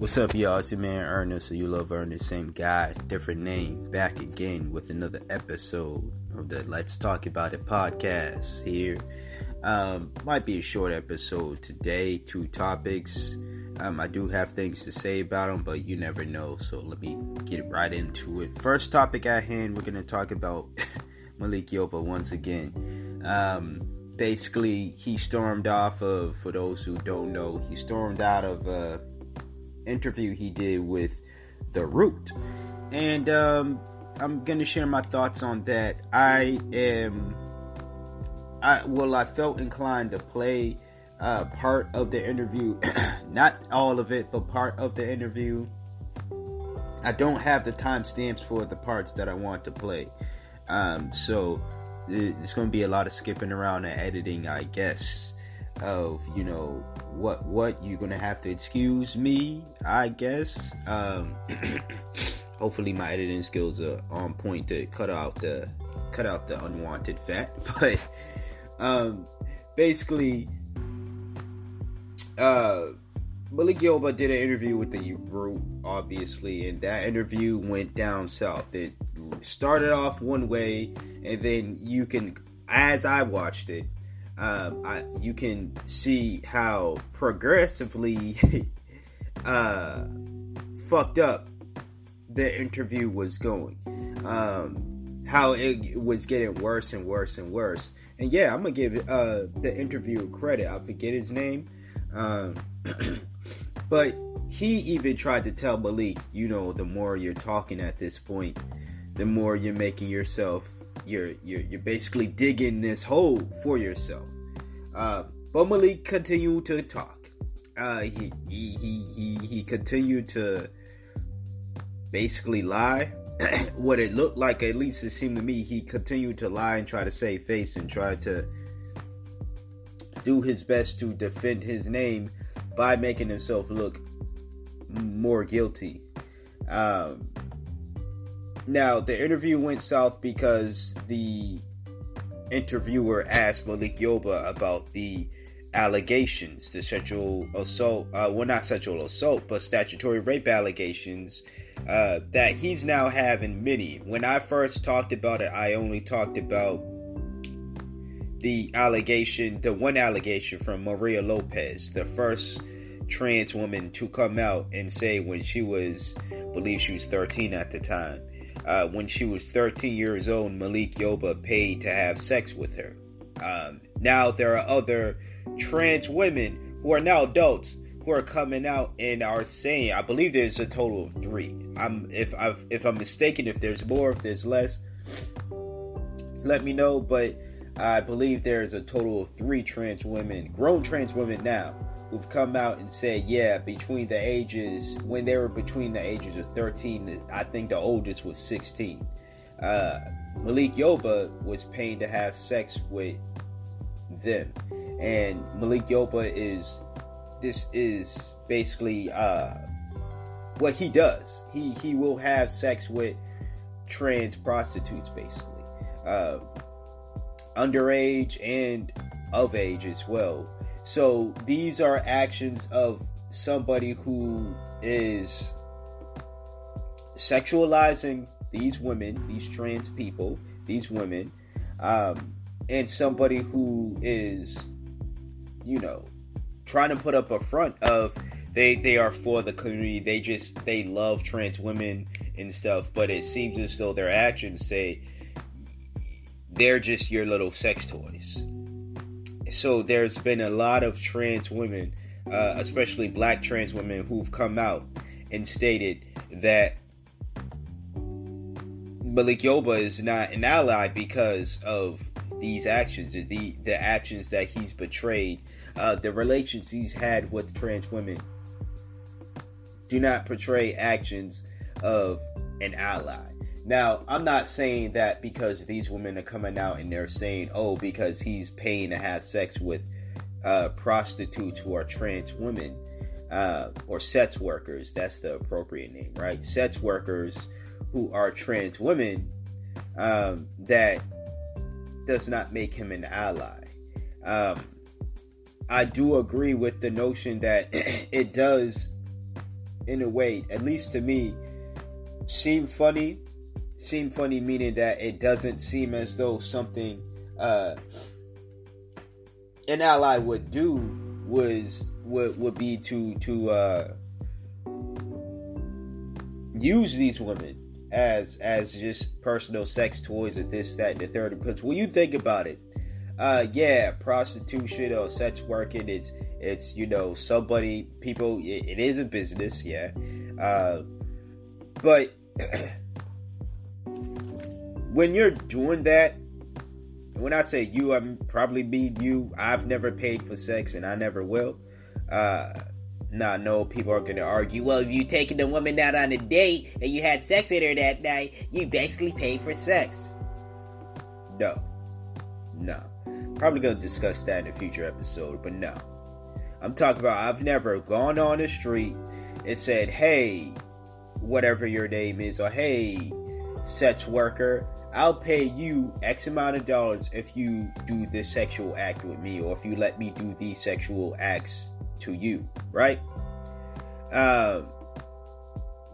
What's up, y'all? It's your man Ernest, so you love Ernest, same guy, different name, back again with another episode of the Let's Talk About It podcast here. Um, might be a short episode today, two topics. Um, I do have things to say about them, but you never know, so let me get right into it. First topic at hand, we're going to talk about Malik Yoba once again. Um, basically, he stormed off of, for those who don't know, he stormed out of. Uh, interview he did with The Root. And um, I'm going to share my thoughts on that. I am. I, well, I felt inclined to play uh, part of the interview, not all of it, but part of the interview. I don't have the timestamps for the parts that I want to play, um, so it's going to be a lot of skipping around and editing, I guess of you know what what you're gonna have to excuse me i guess um hopefully my editing skills are on point to cut out the cut out the unwanted fat but um basically uh Malik Yoba did an interview with the Root, obviously, and that interview went down south. It started off one way, and then you can, as I watched it, um, I, you can see how progressively uh, fucked up the interview was going. Um, how it was getting worse and worse and worse. And yeah, I'm gonna give uh, the interviewer credit. I forget his name, um, but he even tried to tell Malik, you know, the more you're talking at this point, the more you're making yourself you're you're you're basically digging this hole for yourself. Uh, but Malik continued to talk. Uh, he, he he he he continued to basically lie. what it looked like, at least it seemed to me, he continued to lie and try to save face and try to do his best to defend his name by making himself look more guilty. Um, now, the interview went south because the interviewer asked Malik Yoba about the allegations, the sexual assault, uh, well, not sexual assault, but statutory rape allegations uh, that he's now having many. When I first talked about it, I only talked about the allegation, the one allegation from Maria Lopez, the first trans woman to come out and say when she was, I believe she was 13 at the time, uh, when she was 13 years old, Malik Yoba paid to have sex with her. Um, now there are other trans women who are now adults who are coming out and are saying, I believe there's a total of three. I'm if i if I'm mistaken, if there's more, if there's less, let me know. But I believe there's a total of three trans women, grown trans women now, who've come out and said, yeah, between the ages, when they were between the ages of 13, I think the oldest was 16. Uh, Malik Yoba was paying to have sex with them. And Malik Yoba is, this is basically uh, what he does. He, he will have sex with trans prostitutes, basically. Uh, underage and of age as well so these are actions of somebody who is sexualizing these women, these trans people, these women, um, and somebody who is, you know, trying to put up a front of they they are for the community. They just they love trans women and stuff, but it seems as though their actions say they're just your little sex toys so there's been a lot of trans women, uh, especially black trans women, who've come out and stated that Malik Yoba is not an ally because of these actions, the the actions that he's betrayed, uh, the relations he's had with trans women. Do not portray actions of an ally. Now, I'm not saying that because these women are coming out and they're saying, oh, because he's paying to have sex with uh, prostitutes who are trans women uh, or sex workers. That's the appropriate name, right? Sex workers who are trans women. Um, that does not make him an ally. Um, I do agree with the notion that it does in a way, at least to me, seem funny. Seem funny meaning that it doesn't seem as though something uh, an ally would do was would would be to to uh, use these women as as just personal sex toys or this that and the third. Because when you think about it uh yeah prostitution or sex working it's it's you know somebody people it, it is a business yeah. Uh but when you're doing that when i say you i'm probably mean you i've never paid for sex and i never will uh now, no, people are gonna argue. Well, if you taking the woman out on a date and you had sex with her that night, you basically paid for sex. No, no. Probably gonna discuss that in a future episode, but no. I'm talking about I've never gone on the street and said, "Hey, whatever your name is," or "Hey, sex worker." I'll pay you X amount of dollars if you do this sexual act with me, or if you let me do these sexual acts to you, right? Um,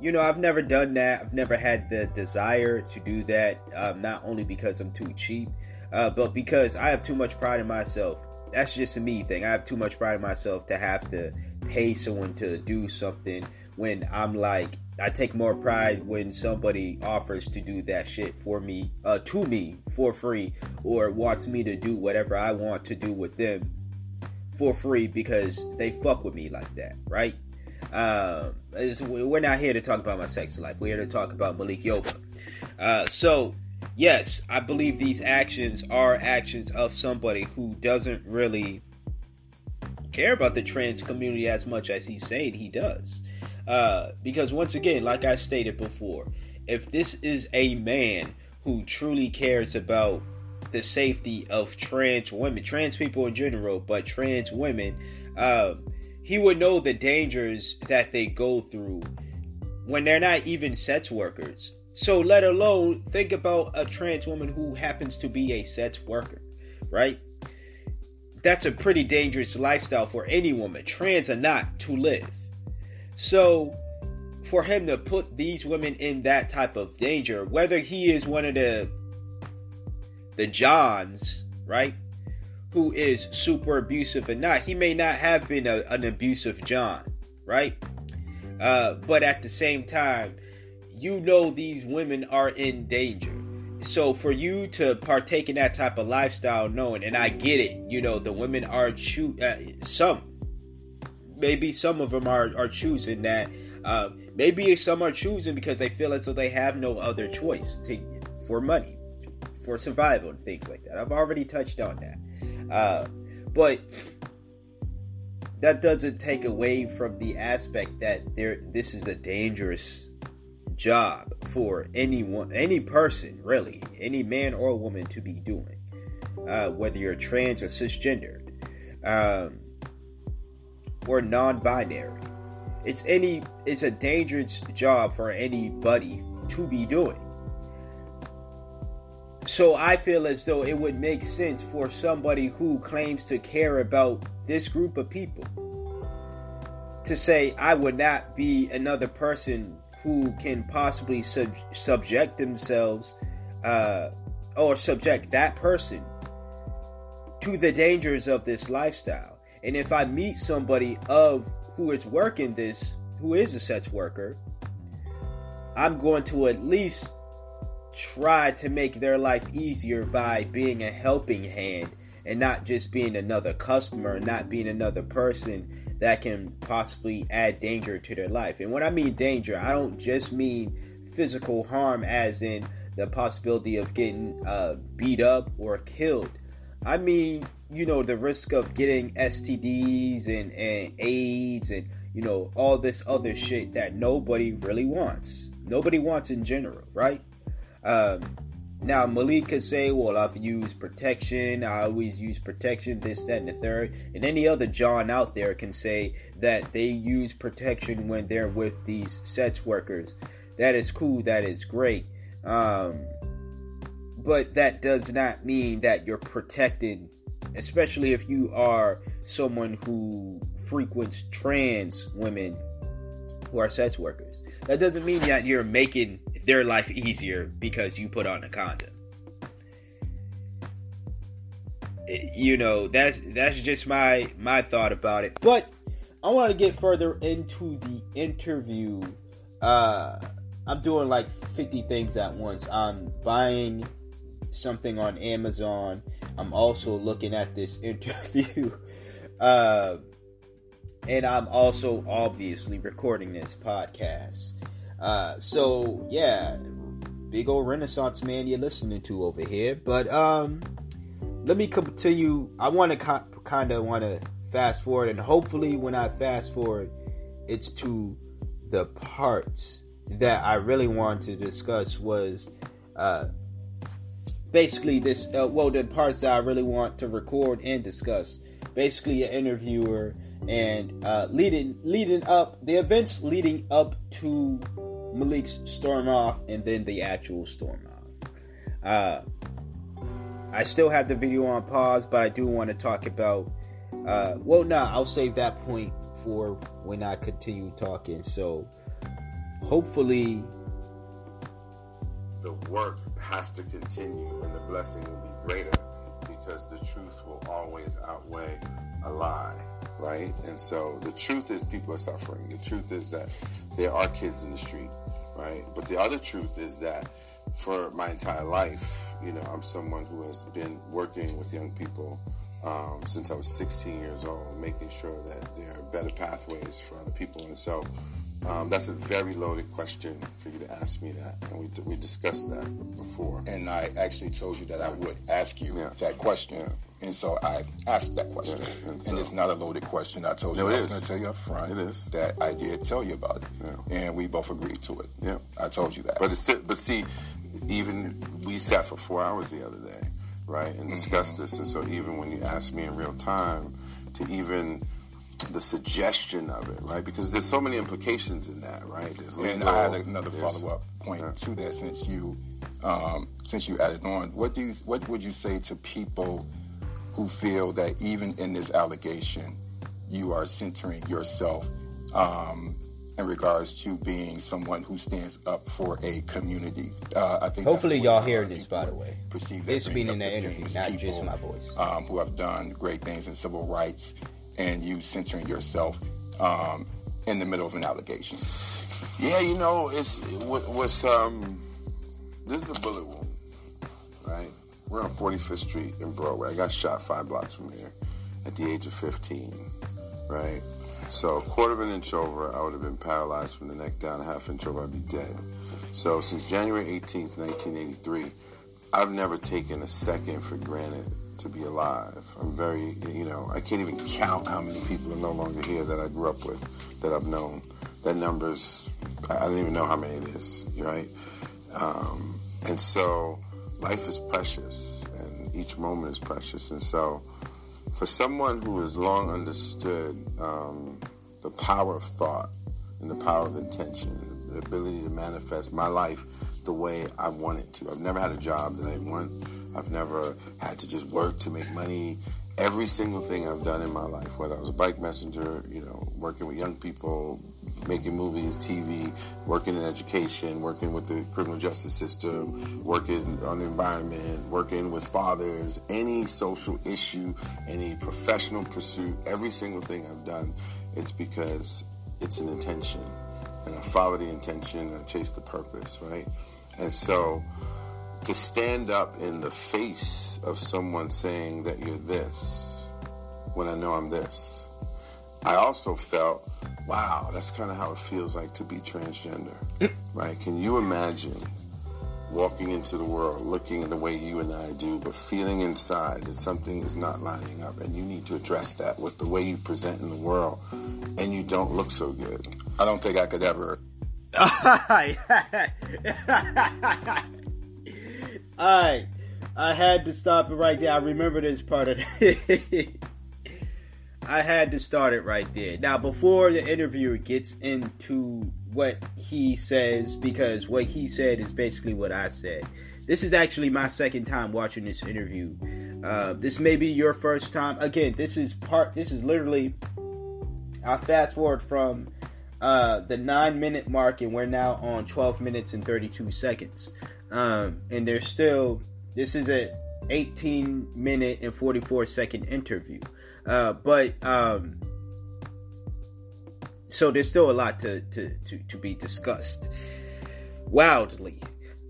you know, I've never done that. I've never had the desire to do that. Um, not only because I'm too cheap, uh, but because I have too much pride in myself. That's just a me thing. I have too much pride in myself to have to pay someone to do something when I'm like, I take more pride when somebody offers to do that shit for me, uh, to me for free, or wants me to do whatever I want to do with them for free because they fuck with me like that, right? Um, we're not here to talk about my sex life. We're here to talk about Malik Yoba. Uh, so, yes, I believe these actions are actions of somebody who doesn't really care about the trans community as much as he's saying he does. Uh, because once again, like I stated before, if this is a man who truly cares about the safety of trans women, trans people in general, but trans women, uh, he would know the dangers that they go through when they're not even sex workers. So, let alone think about a trans woman who happens to be a sex worker, right? That's a pretty dangerous lifestyle for any woman, trans or not, to live. So, for him to put these women in that type of danger, whether he is one of the the Johns, right? Who is super abusive or not. He may not have been a, an abusive John, right? Uh, but at the same time, you know these women are in danger. So for you to partake in that type of lifestyle, knowing, and I get it, you know, the women are choo- uh, some, maybe some of them are are choosing that. Uh, maybe some are choosing because they feel as though they have no other choice to for money for survival and things like that. I've already touched on that. Uh, but that doesn't take away from the aspect that there this is a dangerous job for anyone any person really any man or woman to be doing uh, whether you're trans or cisgendered um, or non-binary it's any it's a dangerous job for anybody to be doing so I feel as though it would make sense for somebody who claims to care about this group of people to say, I would not be another person who can possibly sub- subject themselves uh, or subject that person to the dangers of this lifestyle. And if I meet somebody of who is working this, who is a sex worker, I'm going to at least try to make their life easier by being a helping hand and not just being another customer, not being another person that can possibly add danger to their life. And when I mean danger, I don't just mean physical harm, as in the possibility of getting uh, beat up or killed. I mean, you know, the risk of getting STDs and, and AIDS and, you know, all this other shit that nobody really wants. Nobody wants in general, right? Um, now Malik could say, "Well, I've used protection. I always use protection. This, that, and the third. And any other John out there can say that they use protection when they're with these sex workers. That is cool. That is great. Um, but that does not mean that you're protected, especially if you are someone who frequents trans women who are sex workers. That doesn't mean that you're making their life easier because you put on a condom. You know, that's that's just my my thought about it. But I want to get further into the interview. Uh I'm doing like 50 things at once. I'm buying something on Amazon. I'm also looking at this interview. Uh, and I'm also obviously recording this podcast. Uh, so yeah, big old Renaissance man you're listening to over here. But um, let me continue. I want to kind of want to fast forward, and hopefully, when I fast forward, it's to the parts that I really wanted to discuss was uh, basically this. Uh, well, the parts that I really want to record and discuss. Basically, an interviewer and uh, leading leading up the events leading up to Malik's storm off, and then the actual storm off. Uh, I still have the video on pause, but I do want to talk about. Uh, well, nah, I'll save that point for when I continue talking. So, hopefully, the work has to continue, and the blessing will be greater because the truth will always outweigh a lie, right? And so the truth is people are suffering. The truth is that there are kids in the street, right? But the other truth is that for my entire life, you know, I'm someone who has been working with young people um, since I was 16 years old, making sure that there are better pathways for other people. And so um, that's a very loaded question for you to ask me that, and we, we discussed that before. And I actually told you that I would ask you yeah. that question. Yeah. And so I asked that question. Yeah, and, so, and, it's not a loaded question. I told you no, I was going to tell you up front it is. that I did tell you about it. Yeah. And we both agreed to it. Yeah. I told you that. But, it's but see, even we sat for four hours the other day, right, and discussed mm-hmm. this. And so even when you asked me in real time to even the suggestion of it, right? Because there's so many implications in that, right? There's legal, and I had another follow up point yeah. to that since you um, since you added on. What do you what would you say to people who feel that even in this allegation, you are centering yourself um, in regards to being someone who stands up for a community. Uh, I think. Hopefully, y'all hear this, by the way. This being in the interview, not people, just my voice. Um, who have done great things in civil rights, and you centering yourself um, in the middle of an allegation. Yeah, you know, it's it was um, this is a bullet wound, right? We're on 45th Street in Broadway. I got shot five blocks from here at the age of 15, right? So a quarter of an inch over, I would have been paralyzed from the neck down. A half inch over, I'd be dead. So since January 18th, 1983, I've never taken a second for granted to be alive. I'm very, you know, I can't even count how many people are no longer here that I grew up with, that I've known. That number's, I don't even know how many it is, right? Um, and so life is precious and each moment is precious. And so, for someone who has long understood um, the power of thought and the power of intention, the ability to manifest my life the way I want it to. I've never had a job that I want. I've never had to just work to make money. Every single thing I've done in my life, whether I was a bike messenger, you know, working with young people, making movies, TV, working in education, working with the criminal justice system, working on the environment, working with fathers, any social issue, any professional pursuit, every single thing I've done, it's because it's an intention. And I follow the intention, I chase the purpose, right? And so to stand up in the face of someone saying that you're this when I know I'm this, I also felt wow, that's kind of how it feels like to be transgender, right? Can you imagine walking into the world looking the way you and I do, but feeling inside that something is not lining up and you need to address that with the way you present in the world and you don't look so good? I don't think I could ever. Alright. I had to stop it right there. I remember this part of it. I had to start it right there. Now, before the interviewer gets into what he says, because what he said is basically what I said. This is actually my second time watching this interview. Uh, this may be your first time. Again, this is part. This is literally. I fast forward from uh, the nine minute mark, and we're now on 12 minutes and 32 seconds. Um, and there's still, this is a 18 minute and 44 second interview. Uh, but, um, so there's still a lot to, to, to, to be discussed. Wildly.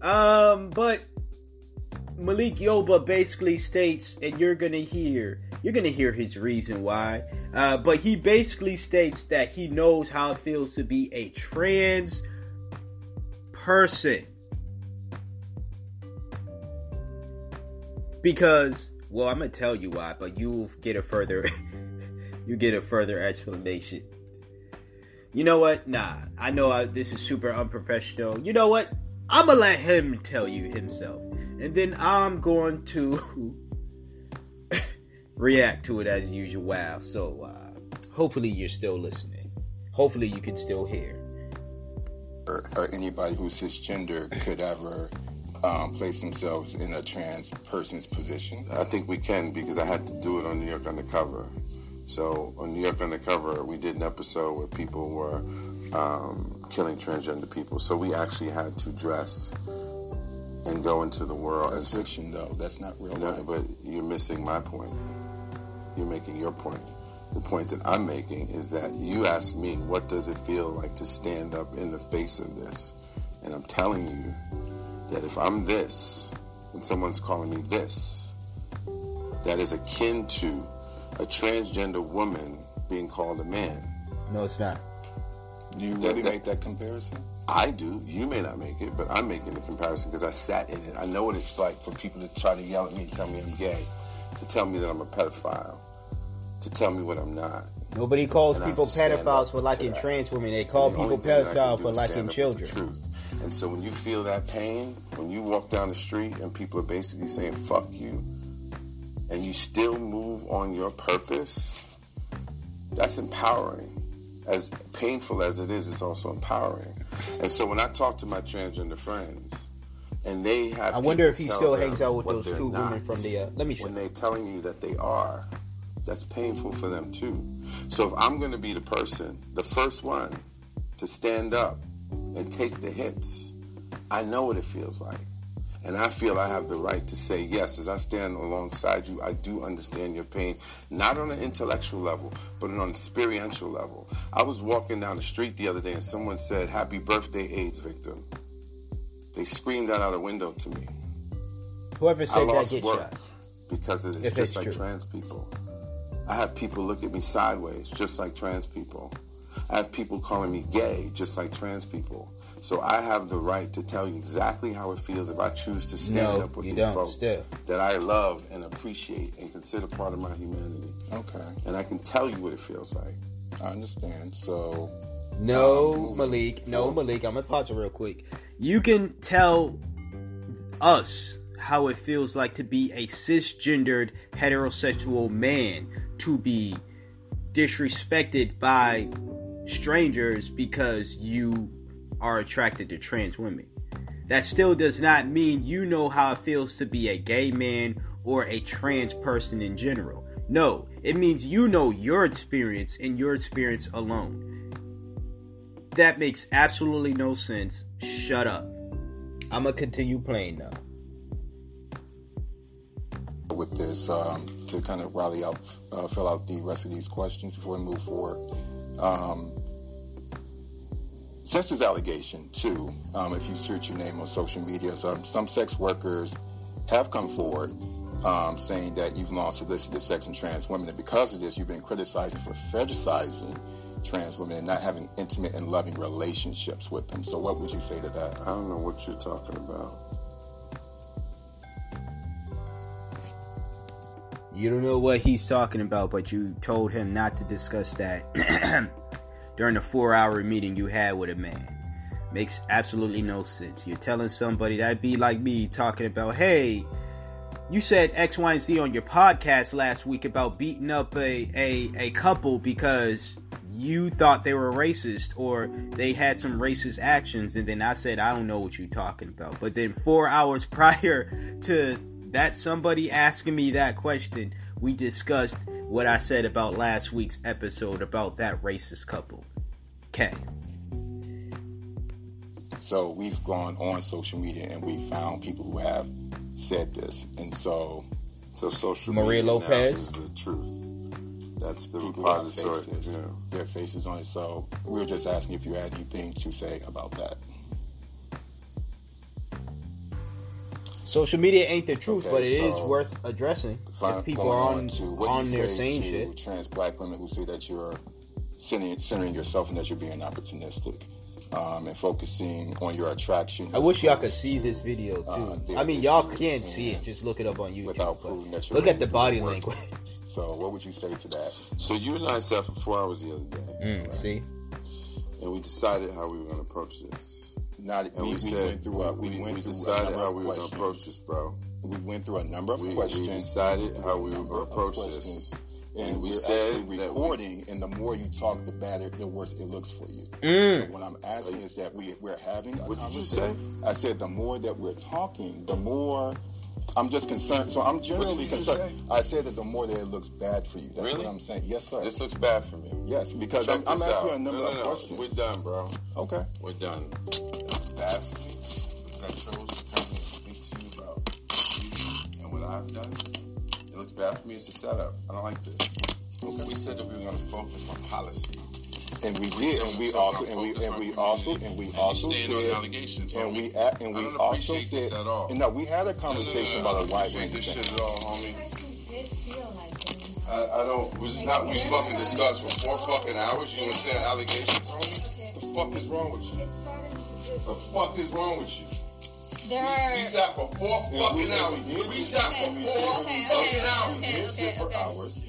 Um, but Malik Yoba basically states, and you're gonna hear, you're gonna hear his reason why. Uh, but he basically states that he knows how it feels to be a trans person because, well, I'm gonna tell you why, but you'll get a further, you get a further explanation. You know what? Nah, I know I, this is super unprofessional. You know what? I'm gonna let him tell you himself, and then I'm going to react to it as usual. Wow. So uh, hopefully you're still listening. Hopefully you can still hear. Or, or anybody who's cisgender could ever um, place themselves in a trans person's position? I think we can because I had to do it on New York Undercover. So on New York Undercover, we did an episode where people were um, killing transgender people. So we actually had to dress and go into the world. That's fiction, though. That's not real. No, but you're missing my point. You're making your point. The point that I'm making is that you asked me, what does it feel like to stand up in the face of this? And I'm telling you that if I'm this and someone's calling me this, that is akin to a transgender woman being called a man. No, it's not. Do you really that, make that comparison? I do. You may not make it, but I'm making the comparison because I sat in it. I know what it's like for people to try to yell at me and tell me I'm gay, to tell me that I'm a pedophile, to tell me what I'm not. Nobody calls and people pedophiles for liking trans women. They call the people pedophiles for liking children. Truth. And so when you feel that pain, when you walk down the street and people are basically saying "fuck you," and you still move on your purpose, that's empowering. As painful as it is, it's also empowering. And so when I talk to my transgender friends, and they have, I wonder if he still hangs out with those two women from the. Uh, let me show. When they're telling you that they are, that's painful for them too. So if I'm going to be the person, the first one to stand up and take the hits, I know what it feels like. And I feel I have the right to say, yes, as I stand alongside you, I do understand your pain, not on an intellectual level, but on an experiential level. I was walking down the street the other day and someone said, Happy birthday, AIDS victim. They screamed that out a window to me. Whoever said I lost that work shot. because it is just like true. trans people. I have people look at me sideways, just like trans people. I have people calling me gay, just like trans people. So I have the right to tell you exactly how it feels if I choose to stand no, up with these folks still. that I love and appreciate and consider part of my humanity. Okay. And I can tell you what it feels like. I understand. So no, um, Malik. No, Malik. I'm gonna pause it real quick. You can tell us how it feels like to be a cisgendered heterosexual man to be disrespected by strangers because you are attracted to trans women. That still does not mean you know how it feels to be a gay man or a trans person in general. No, it means you know your experience and your experience alone. That makes absolutely no sense. Shut up. I'm gonna continue playing now. With this, um, to kind of rally up, uh, fill out the rest of these questions before we move forward. Um, since this allegation, too, um, if you search your name on social media, some, some sex workers have come forward um, saying that you've long solicited sex from trans women, and because of this, you've been criticized for fetishizing trans women and not having intimate and loving relationships with them. So, what would you say to that? I don't know what you're talking about. You don't know what he's talking about, but you told him not to discuss that during the four hour meeting you had with a man. Makes absolutely no sense. You're telling somebody that'd be like me talking about, hey, you said X, Y, and Z on your podcast last week about beating up a, a, a couple because you thought they were racist or they had some racist actions. And then I said, I don't know what you're talking about. But then four hours prior to that somebody asking me that question, we discussed what I said about last week's episode about that racist couple. Okay. So we've gone on social media and we found people who have said this, and so so social Maria media Lopez is the truth. That's the people repository. faces, Yeah. their faces on it. So we were just asking if you had anything to say about that. Social media ain't the truth, Okay, but it is so- worth addressing if people are on to what on do you there say saying to shit. Trans black women who say that you're centering, centering yourself and that you're being opportunistic um, and focusing on your attraction. I wish y'all could see to, this video too. uh, I mean, y'all can't see it. Just look it up on YouTube. without but proving that you're look at the body working. language. So what would you say to that? So you and I sat for four hours the other day, Mm, see, and we decided how we were going to approach this. Not And we, we, we said went through a, we, we, went we through decided number how we were going to approach this, bro. We went through a number of We, questions. we decided how we were going to approach this, And, and we we're said actually that we- recording, and the more you talk, the better, the worse it looks for you. Mm. So what I'm asking is that we we're having. A What did you conversation. I said the more that we're talking, the more. I'm just concerned. So I'm generally you just concerned. I said that the more that it looks bad for you. That's Really? what I'm saying. Yes, sir. This looks bad for me. yes, because Check I'm, I'm asking out. a number no, no, of no. questions. We're done, bro. okay. We're done. It's bad for me because I chose to come and speak to you about you and what I've done. It looks bad for me. It's a setup. I don't like this. Okay. We said that we were going to focus on policy. And we We did, and we we also, and we, focus and we also, and we also stayed on the said, allegations, and homie. we, a- and we also appreciate this said, at all. and no, we had a No, no, no, conversation no, about a wide don't range of this things. shit at all, homie. questions did feel like they I, I don't. This is not we fucking discussed for four fucking hours. You understand allegations, homie? The fuck is wrong with you? it started to just The fuck is wrong with you? there are We sat for four fucking hours. we did We sit- sat for four fucking hours. okay, Did sit okay, for hours.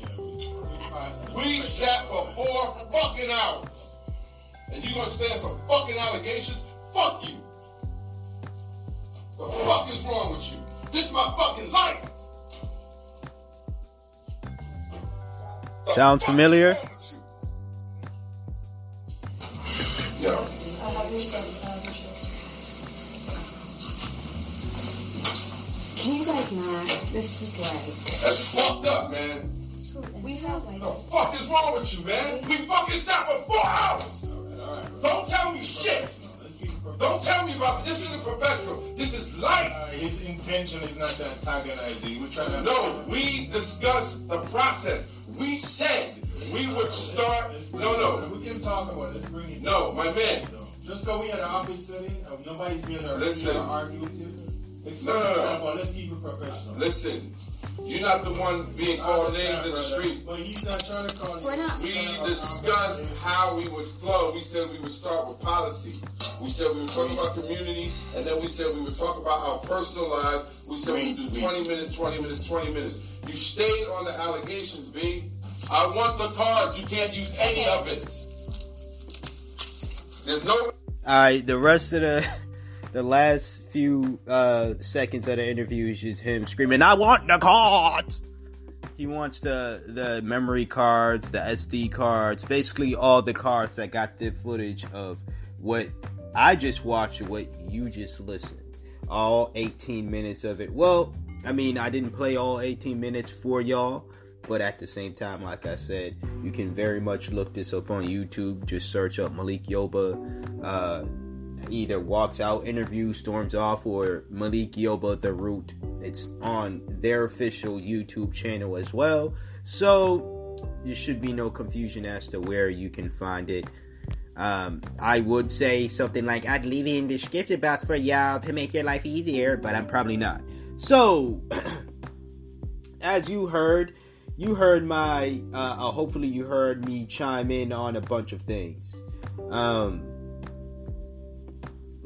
We sat for four fucking hours. And you gonna stand some fucking allegations? Fuck you. The fuck is wrong with you? This is my fucking life. The Sounds familiar? wrong with you? Yo. Can you guys not? This is like. That's fucked up, man. We have like. The fuck is wrong with you, man? We fucking sat for four hours. Don't tell me shit. Don't tell me about this. This isn't professional. This is life. Uh, his intention is not to antagonize you. We're trying to. No, we discussed the process. We said we would start. No, no, We can talk about it. Let's bring it. no, my man. Just so we had an office setting, uh, nobody's here to Listen. argue with you. Express No, no, no. yourself, let's keep it professional. Listen, you're not the one being called names in the street. But he's not trying to call you. We're not- We He's trying to discussed how we would flow. We said we would start with policy. We said we would talk about community, and then we said we would talk about our personal lives. We said we would do 20 minutes, 20 minutes, 20 minutes. You stayed on the allegations, B. I want the cards. You can't use any of it. There's no. All right, the rest of the the last few uh, seconds of the interview is just him screaming, "I want the cards." He wants the the memory cards, the SD cards, basically all the cards that got the footage of what I just watched what you just listened. All 18 minutes of it. Well, I mean, I didn't play all 18 minutes for y'all, but at the same time, like I said, you can very much look this up on YouTube. Just search up Malik Yoba. Uh, either walks out, interview, storms off, or Malik Yoba The Root. It's on their official YouTube channel as well. So there should be no confusion as to where you can find it. Um, I would say something like, I'd leave it in the description box for y'all to make your life easier, but I'm probably not. So, as you heard, you heard my, uh, uh, hopefully you heard me chime in on a bunch of things. Um,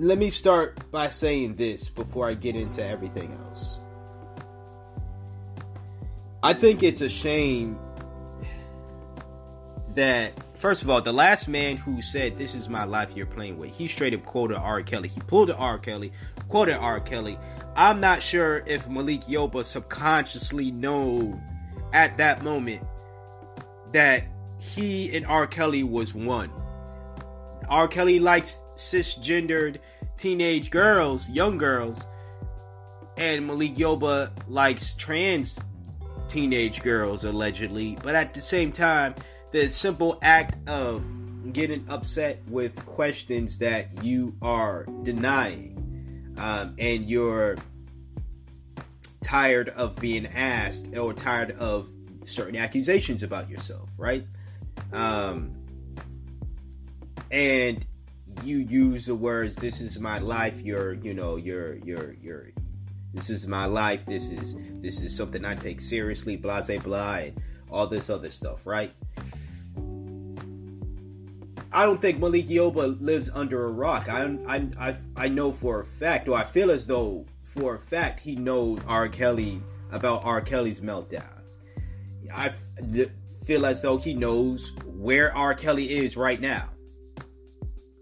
let me start by saying this before I get into everything else. I think it's a shame that first of all, the last man who said this is my life you're playing with, he straight up quoted R. Kelly. He pulled R. Kelly, quoted R. Kelly. I'm not sure if Malik Yoba subconsciously knew at that moment that he and R. Kelly was one. R. Kelly likes cisgendered teenage girls, young girls, and Malik Yoba likes trans teenage girls, allegedly. But at the same time, the simple act of getting upset with questions that you are denying, um, and you're tired of being asked or tired of certain accusations about yourself, right? Um, and you use the words "This is my life." You're, you know, you're, you're, you're. This is my life. This is this is something I take seriously. Blah blah blah, and all this other stuff, right? I don't think Malik Yoba lives under a rock. I, I, I, I know for a fact, or I feel as though for a fact he knows R. Kelly about R. Kelly's meltdown. I feel as though he knows where R. Kelly is right now.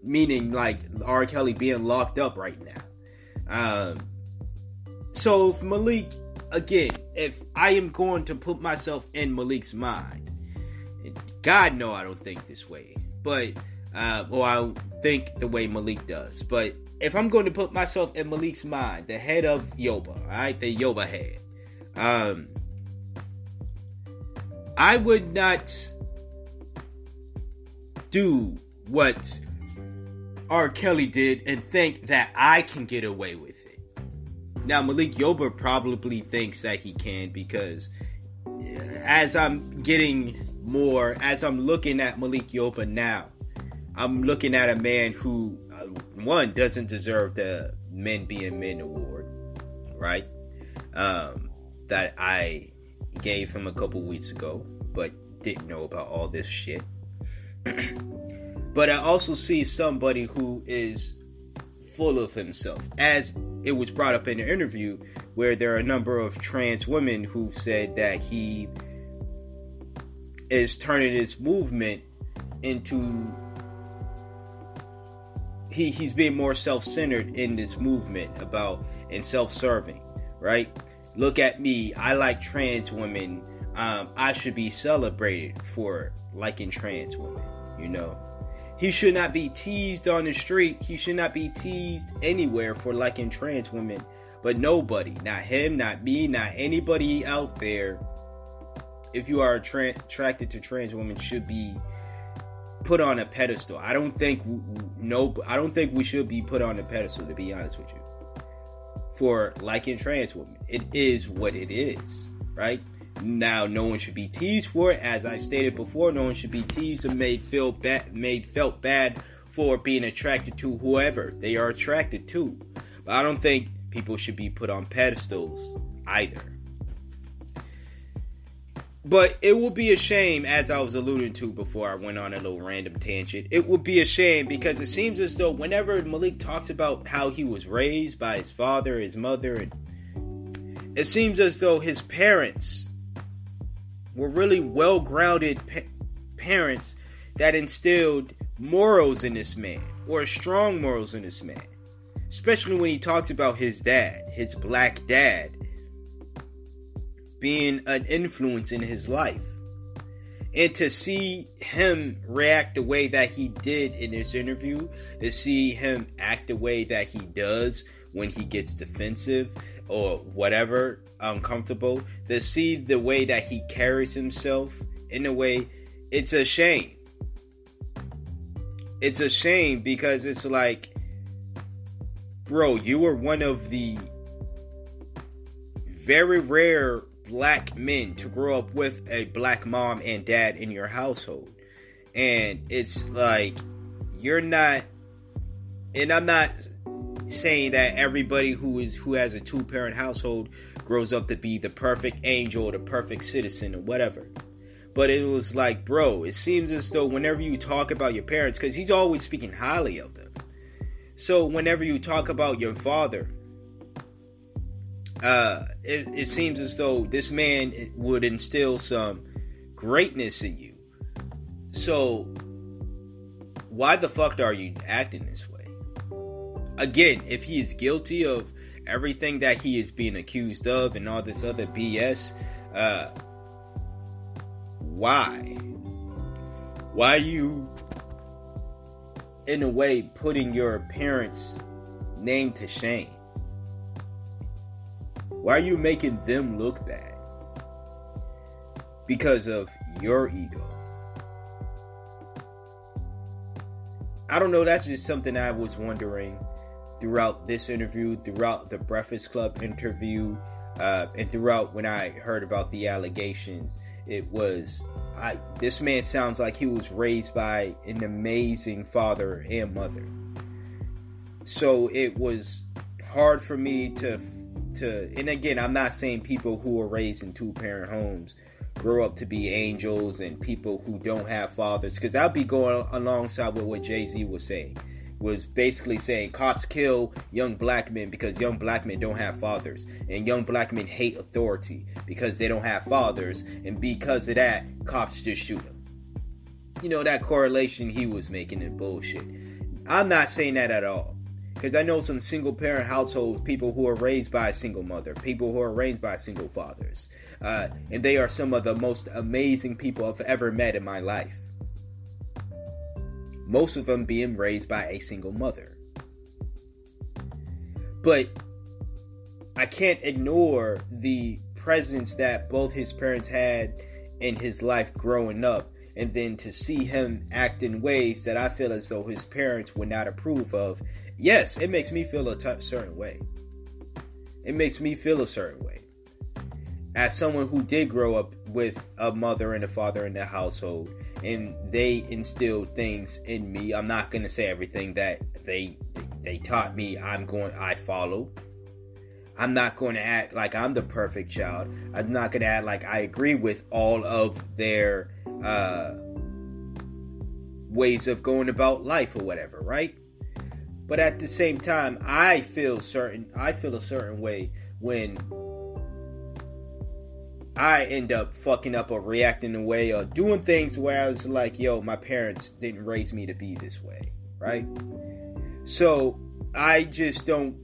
Meaning, like, R. Kelly being locked up right now. Um, so, Malik, again, if I am going to put myself in Malik's mind, God know I don't think this way, but, uh, or I think the way Malik does, but if I'm going to put myself in Malik's mind, the head of Yoba, right, the Yoba head, um, I would not do what R. Kelly did and think that I can get away with it. Now, Malik Yoba probably thinks that he can because as I'm getting more, as I'm looking at Malik Yoba now, I'm looking at a man who, uh, one, doesn't deserve the Men Being Men award, right? Um, that I gave him a couple weeks ago, but didn't know about all this shit. but I also see somebody who is full of himself, as it was brought up in the interview, where there are a number of trans women who've said that he is turning his movement into he he's being more self-centered in this movement about and self-serving, right? Look at me, I like trans women. Um, I should be celebrated for liking trans women, you know. He should not be teased on the street. He should not be teased anywhere for liking trans women. But nobody, not him, not me, not anybody out there, if you are tra- attracted to trans women, should be put on a pedestal. I don't think no, I don't think we should be put on a pedestal. To be honest with you, for liking trans women, it is what it is, right? Now, no one should be teased for it. As I stated before, no one should be teased and made feel bad, made felt bad for being attracted to whoever they are attracted to. But I don't think people should be put on pedestals either. But it will be a shame, as I was alluding to before I went on a little random tangent. It would be a shame because it seems as though whenever Malik talks about how he was raised by his father, his mother, and it seems as though his parents were really well grounded pa- parents that instilled morals in this man, or strong morals in this man. Especially when he talks about his dad, his black dad, being an influence in his life. And to see him react the way that he did in this interview, to see him act the way that he does when he gets defensive or whatever, uncomfortable, to see the way that he carries himself in a way, it's a shame. It's a shame because it's like, bro, you were one of the very rare black men to grow up with a black mom and dad in your household. And it's like you're not and I'm not saying that everybody who is who has a two parent household grows up to be the perfect angel or the perfect citizen or whatever. But it was like, bro, it seems as though whenever you talk about your parents, because he's always speaking highly of them. So whenever you talk about your father, uh, it, it seems as though this man would instill some greatness in you. So, why the fuck are you acting this way? Again, if he is guilty of everything that he is being accused of and all this other BS, uh, why? Why you, in a way, putting your parents' name to shame? Why are you making them look bad? Because of your ego. I don't know. That's just something I was wondering throughout this interview, throughout the Breakfast Club interview, uh, and throughout when I heard about the allegations. It was I. This man sounds like he was raised by an amazing father and mother. So it was hard for me to to. And again, I'm not saying people who are raised in two parent homes grow up to be angels and people who don't have fathers because I'll be going alongside with what Jay Z was saying was basically saying cops kill young black men because young black men don't have fathers. And young black men hate authority because they don't have fathers. And because of that cops just shoot them you know that correlation he was making in bullshit. I'm not saying that at all. Because i know some single parent households people who are raised by a single mother people who are raised by single fathers uh, and they are some of the most amazing people i've ever met in my life most of them being raised by a single mother. But I can't ignore the presence that both his parents had in his life growing up, and then to see him act in ways that I feel as though his parents would not approve of. Yes, it makes me feel a t- certain way. It makes me feel a certain way. As someone who did grow up with a mother and a father in the household, and they instilled things in me. I'm not going to say everything that they they taught me. I'm going I follow. I'm not going to act like I'm the perfect child. I'm not going to act like I agree with all of their uh, ways of going about life or whatever, right? But at the same time, I feel certain. I feel a certain way when I end up fucking up or reacting the way or doing things where I was like, yo, my parents didn't raise me to be this way, right? So I just don't.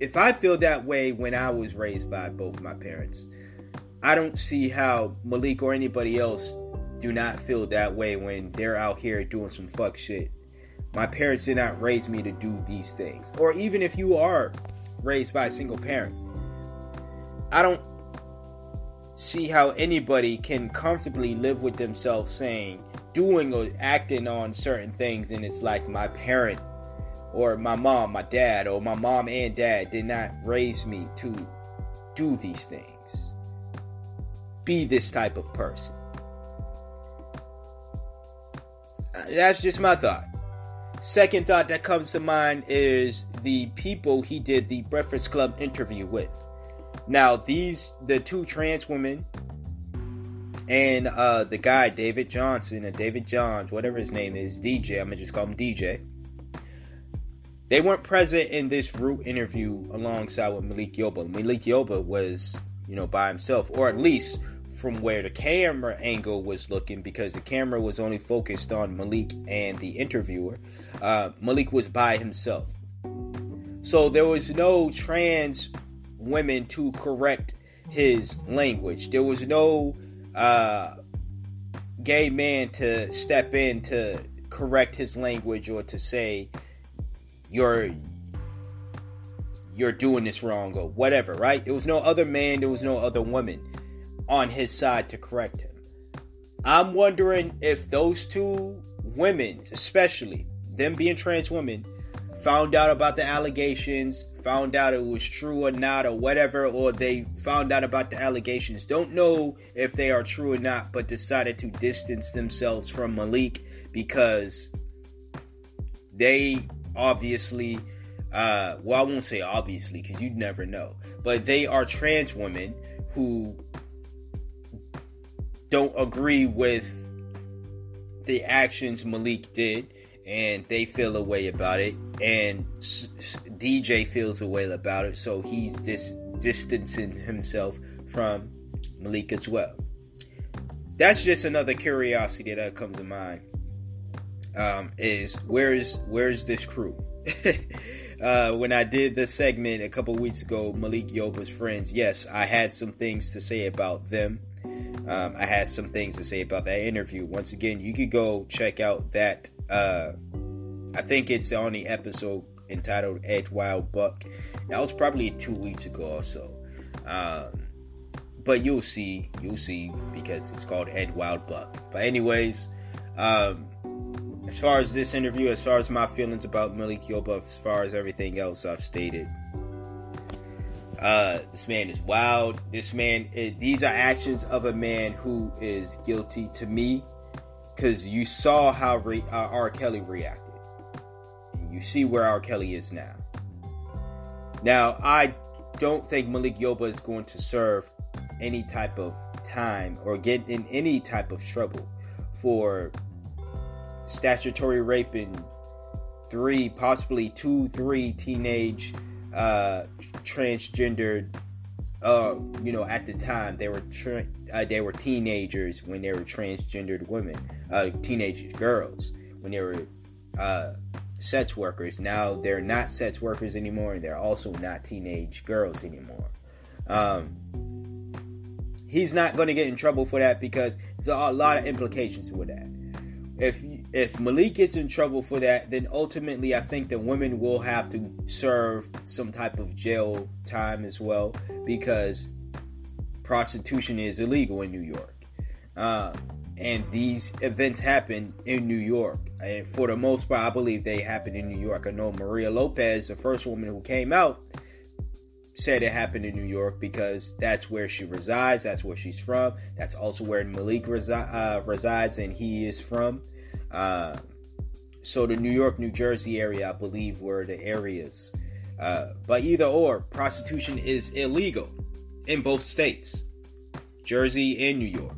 If I feel that way when I was raised by both my parents, I don't see how Malik or anybody else do not feel that way when they're out here doing some fuck shit. My parents did not raise me to do these things. Or even if you are raised by a single parent, I don't see how anybody can comfortably live with themselves saying, doing or acting on certain things, and it's like my parent or my mom, my dad, or my mom and dad did not raise me to do these things, be this type of person. Uh, that's just my thought. Second thought that comes to mind is the people he did the Breakfast Club interview with. Now, these the two trans women and uh, the guy David Johnson and David Johns, whatever his name is, DJ. I'm gonna just call him DJ. They weren't present in this root interview alongside with Malik Yoba. Malik Yoba was, you know, by himself, or at least from where the camera angle was looking, because the camera was only focused on Malik and the interviewer. Uh, Malik was by himself, so there was no trans women to correct his language. There was no uh, gay man to step in to correct his language or to say you're you're doing this wrong or whatever, right? There was no other man, there was no other woman on his side to correct him. I'm wondering if those two women, especially them being trans women, found out about the allegations, found out it was true or not, or whatever, or they found out about the allegations, don't know if they are true or not, but decided to distance themselves from Malik because they obviously, uh, well, I won't say obviously because you'd never know, but they are trans women who don't agree with the actions Malik did and they feel a way about it, and DJ feels a way about it, so he's dis- distancing himself from Malik as well. That's just another curiosity that comes to mind. Um, is where's where's this crew? uh, when I did the segment a couple weeks ago, Malik Yoba's friends, yes, I had some things to say about them. Um, I had some things to say about that interview. Once again, you could go check out that uh, I think it's on the episode entitled Ed Wild Buck. That was probably two weeks ago or so. Um, but you'll see, you'll see because it's called Ed Wild Buck. But anyways, um, as far as this interview, as far as my feelings about Malik Yoba, as far as everything else I've stated, uh, this man is wild. This man, these are actions of a man who is guilty to me, because you saw how re, uh, R. Kelly reacted. You see where R. Kelly is now. Now, I don't think Malik Yoba is going to serve any type of time or get in any type of trouble for statutory raping three, possibly two, three teenage uh, transgendered. Uh, you know, at the time they were tra- uh, they were teenagers when they were transgendered women, uh, teenage girls when they were uh, sex workers. Now they're not sex workers anymore, and they're also not teenage girls anymore. Um, he's not going to get in trouble for that because there's a lot of implications with that. If if Malik gets in trouble for that, then ultimately I think that women will have to serve some type of jail time as well because prostitution is illegal in New York. Uh, and these events happen in New York. And for the most part, I believe they happen in New York. I know Maria Lopez, the first woman who came out, said it happened in New York because that's where she resides. That's where she's from. That's also where Malik resi- uh, resides and he is from. Uh, so the New York, New Jersey area, I believe, were the areas. Uh, but either or, prostitution is illegal in both states, Jersey and New York.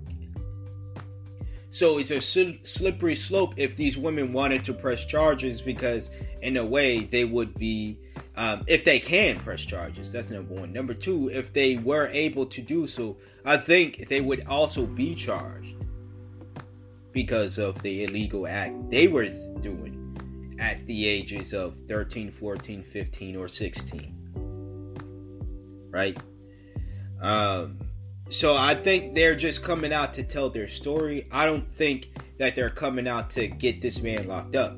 So it's a slippery slope if these women wanted to press charges because, in a way, they would be, um, if they can press charges. That's number one. Number two, if they were able to do so, I think they would also be charged because of the illegal act they were doing at the ages of 13, 14, 15, or 16. Right? Um, so I think they're just coming out to tell their story. I don't think that they're coming out to get this man locked up.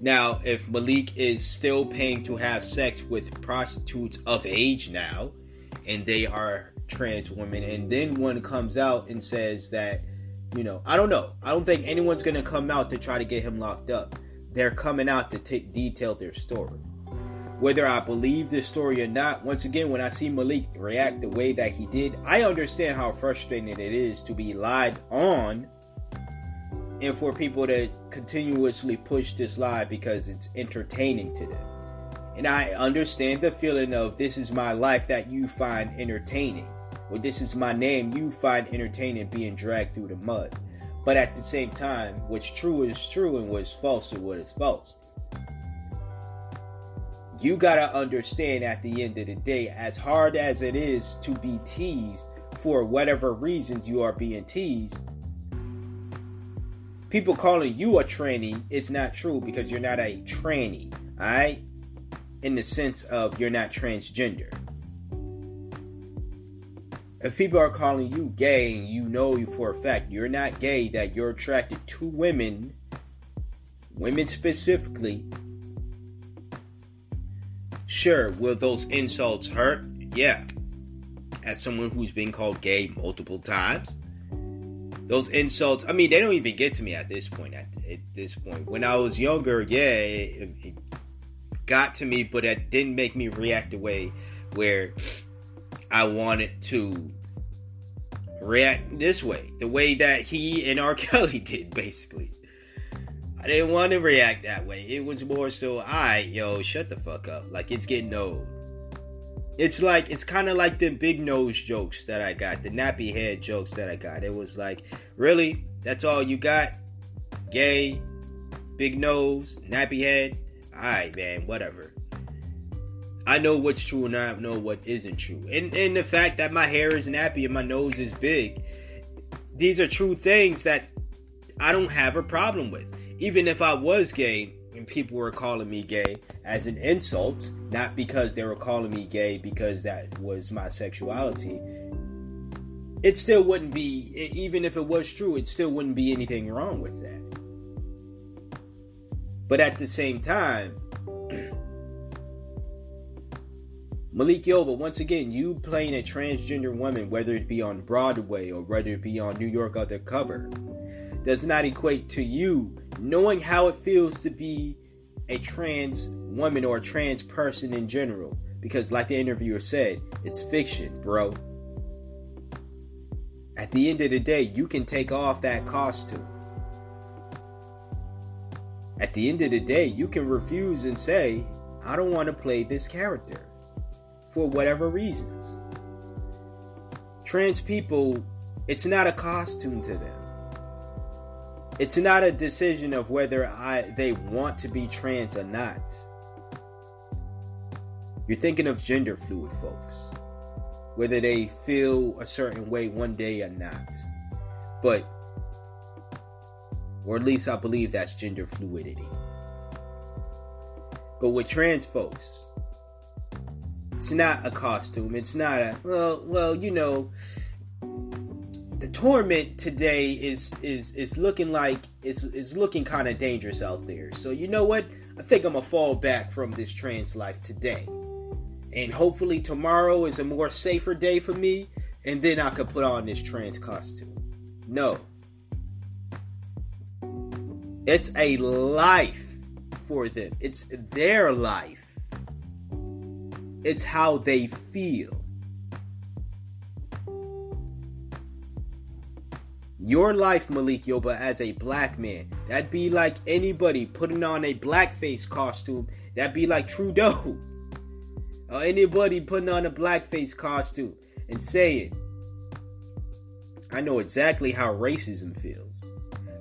Now, if Malik is still paying to have sex with prostitutes of age now, and they are trans women, and then one comes out and says that, you know, I don't know. I don't think anyone's going to come out to try to get him locked up. They're coming out to t- detail their story whether I believe this story or not, once again, when I see Malik react the way that he did, I understand how frustrating it is to be lied on and for people to continuously push this lie because it's entertaining to them. And I understand the feeling of this is my life that you find entertaining, or this is my name you find entertaining being dragged through the mud. But at the same time, what's true is true and what's false is what is false you gotta understand at the end of the day, as hard as it is to be teased for whatever reasons you are being teased, people calling you a tranny is not true because you're not a tranny, alright? In the sense of you're not transgender. If people are calling you gay and you know you for a fact you're not gay, that you're attracted to women, women specifically, Sure, will those insults hurt? Yeah. As someone who's been called gay multiple times, those insults, I mean, they don't even get to me at this point. At, at this point, when I was younger, yeah, it, it got to me, but it didn't make me react the way where I wanted to react this way, the way that he and R. Kelly did, basically. I didn't want to react that way. It was more so, I, yo, shut the fuck up. Like it's getting old. It's like it's kind of like the big nose jokes that I got, the nappy head jokes that I got. It was like, really, that's all you got? Gay, big nose, nappy head. All right, man, whatever. I know what's true and I know what isn't true. And and the fact that my hair is nappy and my nose is big, these are true things that I don't have a problem with even if I was gay and people were calling me gay as an insult, not because they were calling me gay because that was my sexuality, it still wouldn't be, even if it was true, it still wouldn't be anything wrong with that. But at the same time, Malik Yoba, once again, you playing a transgender woman, whether it be on Broadway or whether it be on New York Undercover, does not equate to you knowing how it feels to be a trans woman or a trans person in general. Because, like the interviewer said, it's fiction, bro. At the end of the day, you can take off that costume. At the end of the day, you can refuse and say, I don't want to play this character for whatever reasons. Trans people, it's not a costume to them. It's not a decision of whether I they want to be trans or not. You're thinking of gender fluid folks. Whether they feel a certain way one day or not. But or at least I believe that's gender fluidity. But with trans folks, it's not a costume. It's not a well, well, you know, the torment today is is is looking like it's is looking kind of dangerous out there. So you know what? I think I'm gonna fall back from this trans life today, and hopefully tomorrow is a more safer day for me, and then I could put on this trans costume. No, it's a life for them. It's their life. It's how they feel. Your life, Malik Yoba, as a black man, that'd be like anybody putting on a blackface costume. That'd be like Trudeau. Or anybody putting on a blackface costume and saying, I know exactly how racism feels.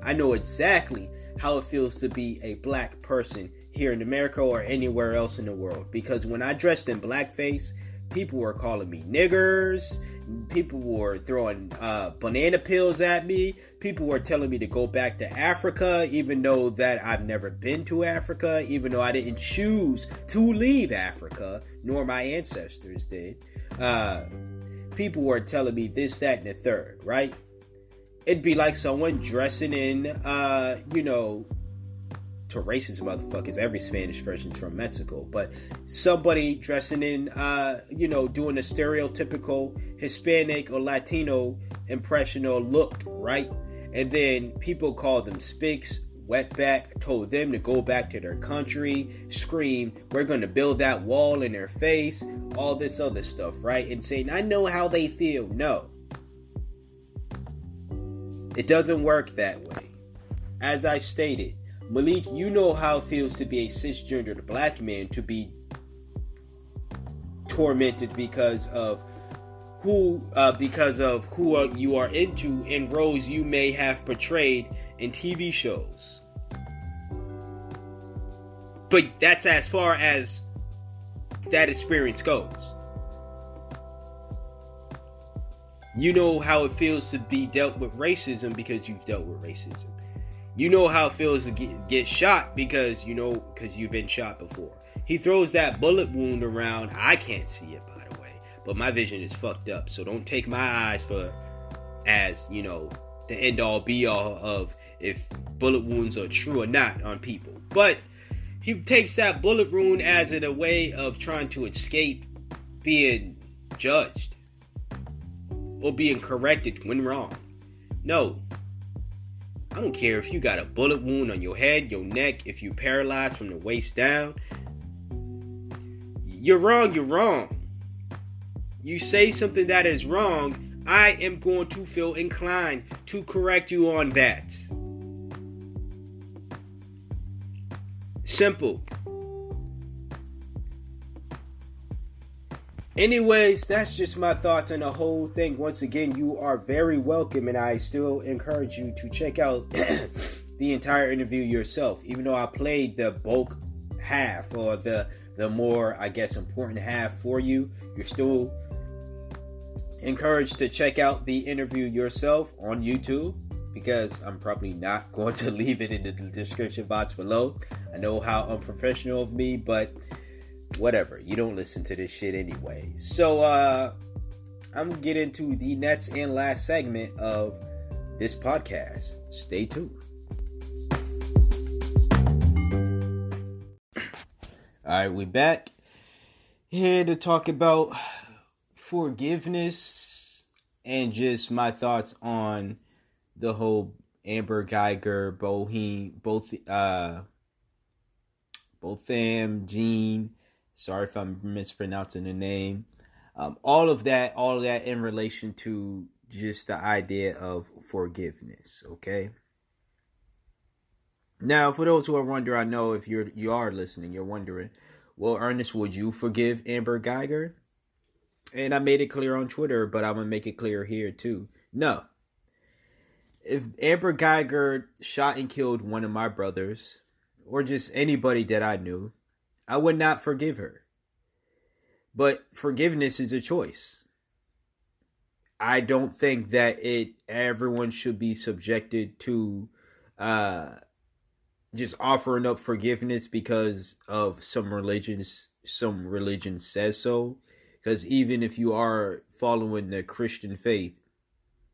I know exactly how it feels to be a black person here in America or anywhere else in the world. Because when I dressed in blackface, people were calling me niggers. People were throwing uh, banana peels at me. People were telling me to go back to Africa, even though that I've never been to Africa, even though I didn't choose to leave Africa, nor my ancestors did. Uh, people were telling me this, that, and the third, right? It'd be like someone dressing in, uh, you know, to racist motherfuckers. Every Spanish person's from Mexico, but somebody dressing in, uh, you know, doing a stereotypical Hispanic or Latino impression or look, right? And then people call them spics, wetback, told them to go back to their country, scream, we're going to build that wall in their face, all this other stuff, right? And saying, I know how they feel. No. It doesn't work that way. As I stated, Malik, you know how it feels to be a cisgendered black man to be tormented because of who uh, because of who uh, you are into and roles you may have portrayed in TV shows. But that's as far as that experience goes. You know how it feels to be dealt with racism because you've dealt with racism. You know how it feels to get, get shot because you know because you've been shot before. He throws that bullet wound around. I can't see it by the way, but my vision is fucked up. So don't take my eyes for as you know the end all be all of if bullet wounds are true or not on people. But he takes that bullet wound as in a way of trying to escape being judged or being corrected when wrong. No, I don't care if you got a bullet wound on your head, your neck, if you paralyzed from the waist down. You're wrong, you're wrong. You say something that is wrong, I am going to feel inclined to correct you on that. Simple. Anyways, that's just my thoughts on the whole thing. Once again, you are very welcome, and I still encourage you to check out the entire interview yourself. Even though I played the bulk half or the the more, I guess, important half for you, you're still encouraged to check out the interview yourself on YouTube because I'm probably not going to leave it in the description box below. I know how unprofessional of me, but whatever. You don't listen to this shit anyway. So uh I'm gonna get into the next and last segment of this podcast. Stay tuned. Alright, we back here to talk about forgiveness and just my thoughts on the whole Amber Guyger, Bohem, both uh, Botham, Jean. Sorry if I'm mispronouncing the name. Um, all of that, all of that in relation to just the idea of forgiveness. Okay. Now, for those who are wondering, I know if you're you are listening, you're wondering, well, Ernest, would you forgive Amber Guyger? And I made it clear on Twitter, but I'm gonna make it clear here too. No. If Amber Guyger shot and killed one of my brothers, or just anybody that I knew, I would not forgive her. But forgiveness is a choice. I don't think that it everyone should be subjected to uh just offering up forgiveness because of some religions some religion says so because even if you are following the Christian faith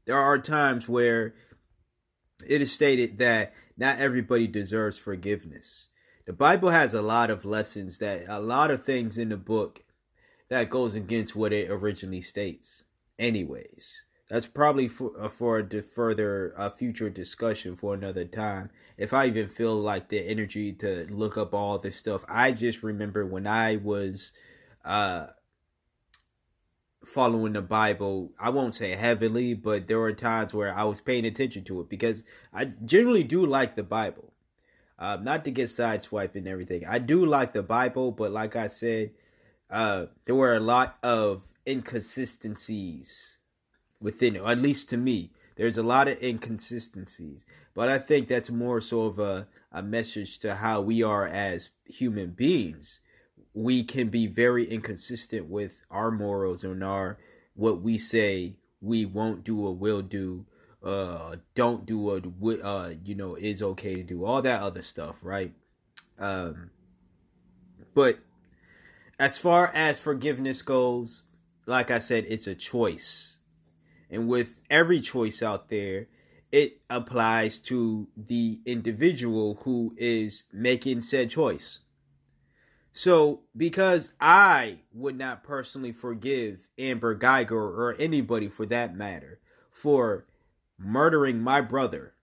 there are times where it is stated that not everybody deserves forgiveness the bible has a lot of lessons that a lot of things in the book that goes against what it originally states anyways that's probably for, uh, for a further uh, future discussion for another time. If I even feel like the energy to look up all this stuff, I just remember when I was uh, following the Bible. I won't say heavily, but there were times where I was paying attention to it because I generally do like the Bible. Uh, not to get sideswiped and everything. I do like the Bible, but like I said, uh, there were a lot of inconsistencies within it, at least to me. There's a lot of inconsistencies, but I think that's more so of a, a message to how we are as human beings. We can be very inconsistent with our morals and our what we say we won't do or will do, uh, don't do or uh, you know, is okay to do, all that other stuff, right? Um, but as far as forgiveness goes, like I said, it's a choice and with every choice out there, it applies to the individual who is making said choice. So, because I would not personally forgive Amber Guyger or anybody for that matter for murdering my brother,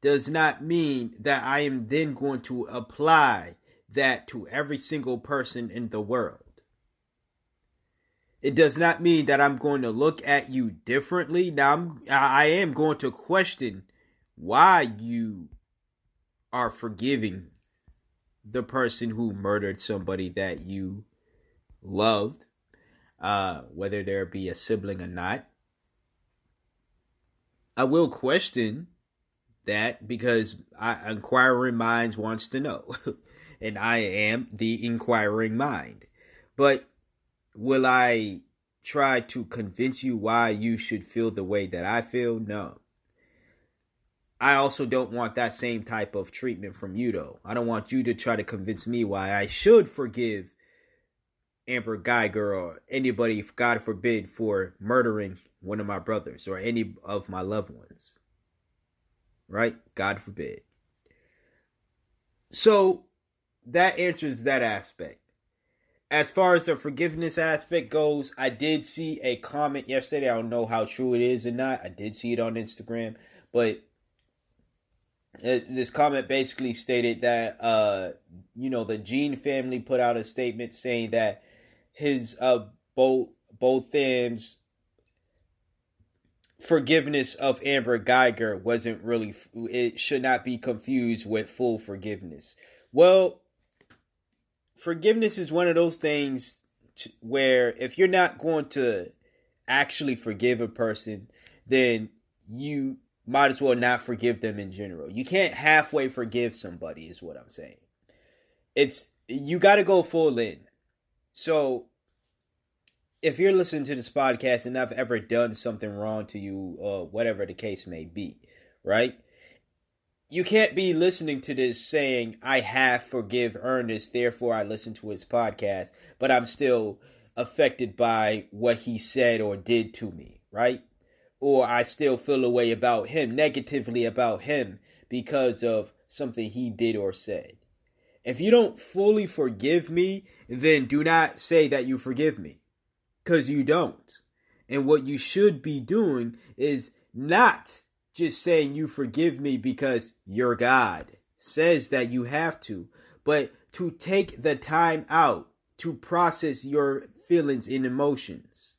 does not mean that I am then going to apply that to every single person in the world. It does not mean that I'm going to look at you differently. Now I'm, I am going to question why you are forgiving the person who murdered somebody that you loved, uh, whether there be a sibling or not. I will question that because I, inquiring minds wants to know, and I am the inquiring mind. But will I try to convince you why you should feel the way that I feel? No. I also don't want that same type of treatment from you, though. I don't want you to try to convince me why I should forgive Amber Guyger or anybody, God forbid, for murdering one of my brothers or any of my loved ones. Right? God forbid. So that answers that aspect as far as the forgiveness aspect goes, I did see a comment yesterday. I don't know how true it is or not. I did see it on Instagram, but uh, this comment basically stated that uh you know the Jean family put out a statement saying that his uh both both ends forgiveness of Amber Guyger wasn't really it should not be confused with full forgiveness. Well, forgiveness is one of those things to, where if you're not going to actually forgive a person, then you might as well not forgive them in general. You can't halfway forgive somebody, is what I'm saying. It's you got to go full in. So, if you're listening to this podcast and I've ever done something wrong to you, or whatever the case may be, right? you can't be listening to this saying I have forgive Ernest, therefore I listen to his podcast, but I'm still affected by what he said or did to me, right? Or I still feel a way about him, negatively about him because of something he did or said. If you don't fully forgive me, then do not say that you forgive me because you don't. And what you should be doing is not just saying you forgive me because your God says that you have to, but to take the time out to process your feelings and emotions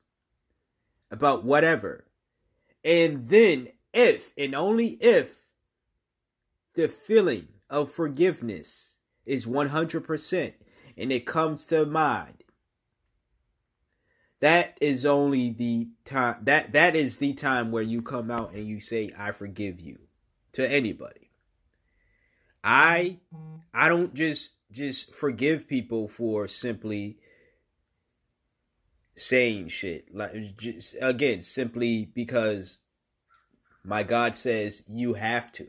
about whatever. And then, if and only if the feeling of forgiveness is 100% and it comes to mind, that is only the time that that is the time where you come out and you say I forgive you to anybody. I I don't just just forgive people for simply saying shit like just again simply because my God says you have to.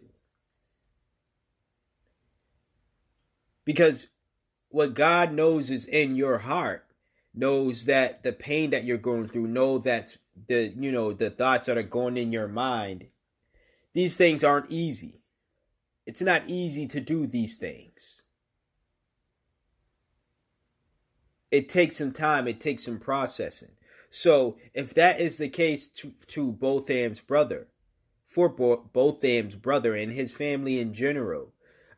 Because what God knows is in your heart knows that the pain that you're going through, know that the you know the thoughts that are going in your mind, these things aren't easy. It's not easy to do these things. It takes some time, it takes some processing. So, if that is the case to, to Botham's brother, for Bo- Botham's brother and his family in general,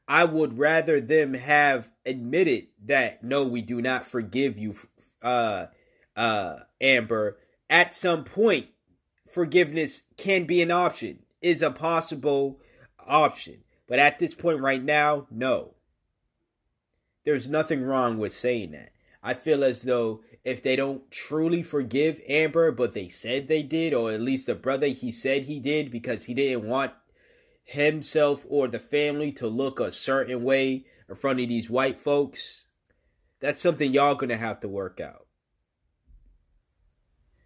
I would rather them have admitted that no, we do not forgive you uh, uh, Amber, at some point, forgiveness can be an option, is a possible option. But at this point right now, no. There's nothing wrong with saying that. I feel as though if they don't truly forgive Amber, but they said they did, or at least the brother he said he did because he didn't want himself or the family to look a certain way in front of these white folks, that's something y'all gonna have to work out.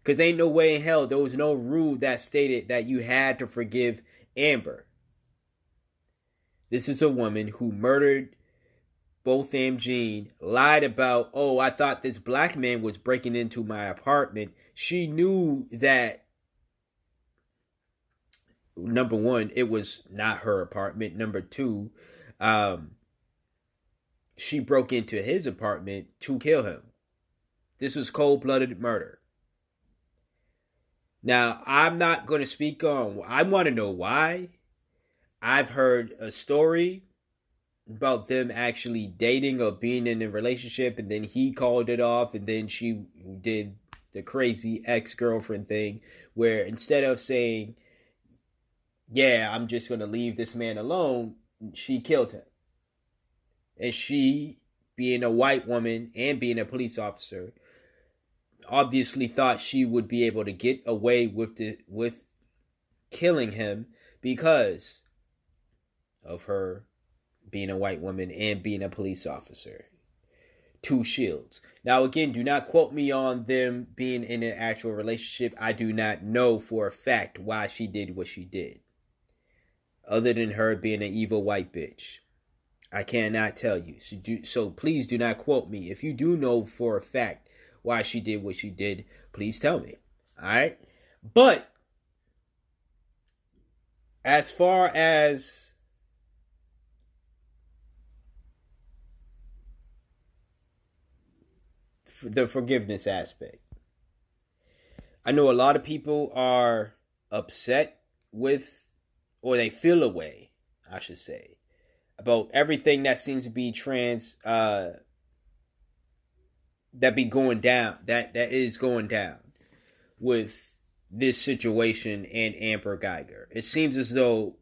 Cause ain't no way in hell there was no rule that stated that you had to forgive Amber. This is a woman who murdered Botham Jean, lied about, oh, I thought this black man was breaking into my apartment. She knew that number one, it was not her apartment. Number two, um, she broke into his apartment to kill him. This was cold blooded murder. Now, I'm not going to speak on, I want to know why. I've heard a story about them actually dating or being in a relationship, and then he called it off, and then she did the crazy ex girlfriend thing where instead of saying, Yeah, I'm just going to leave this man alone, she killed him. And she, being a white woman and being a police officer, obviously thought she would be able to get away with the with killing him because of her being a white woman and being a police officer. Two shields. Now, again, do not quote me on them being in an actual relationship. I do not know for a fact why she did what she did, other than her being an evil white bitch. I cannot tell you. So, do, so please do not quote me. If you do know for a fact why she did what she did, please tell me. All right? But as far as the forgiveness aspect, I know a lot of people are upset with, or they feel a way, I should say, about everything that seems to be trans, uh, that be going down, that that is going down with this situation and Amber Guyger. It seems as though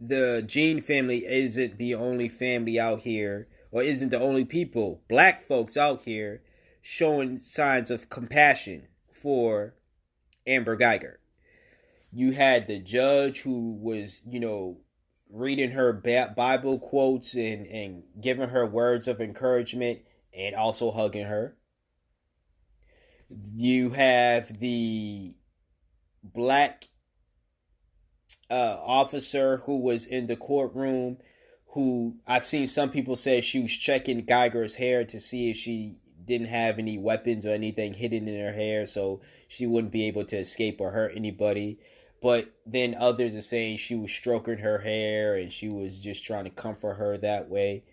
the Jean family isn't the only family out here, or isn't the only people, black folks out here, showing signs of compassion for Amber Guyger. You had the judge who was, you know, reading her Bible quotes and, and giving her words of encouragement and also hugging her. You have the black uh, officer who was in the courtroom who I've seen some people say she was checking Guyger's hair to see if she didn't have any weapons or anything hidden in her hair so she wouldn't be able to escape or hurt anybody. But then others are saying she was stroking her hair and she was just trying to comfort her that way.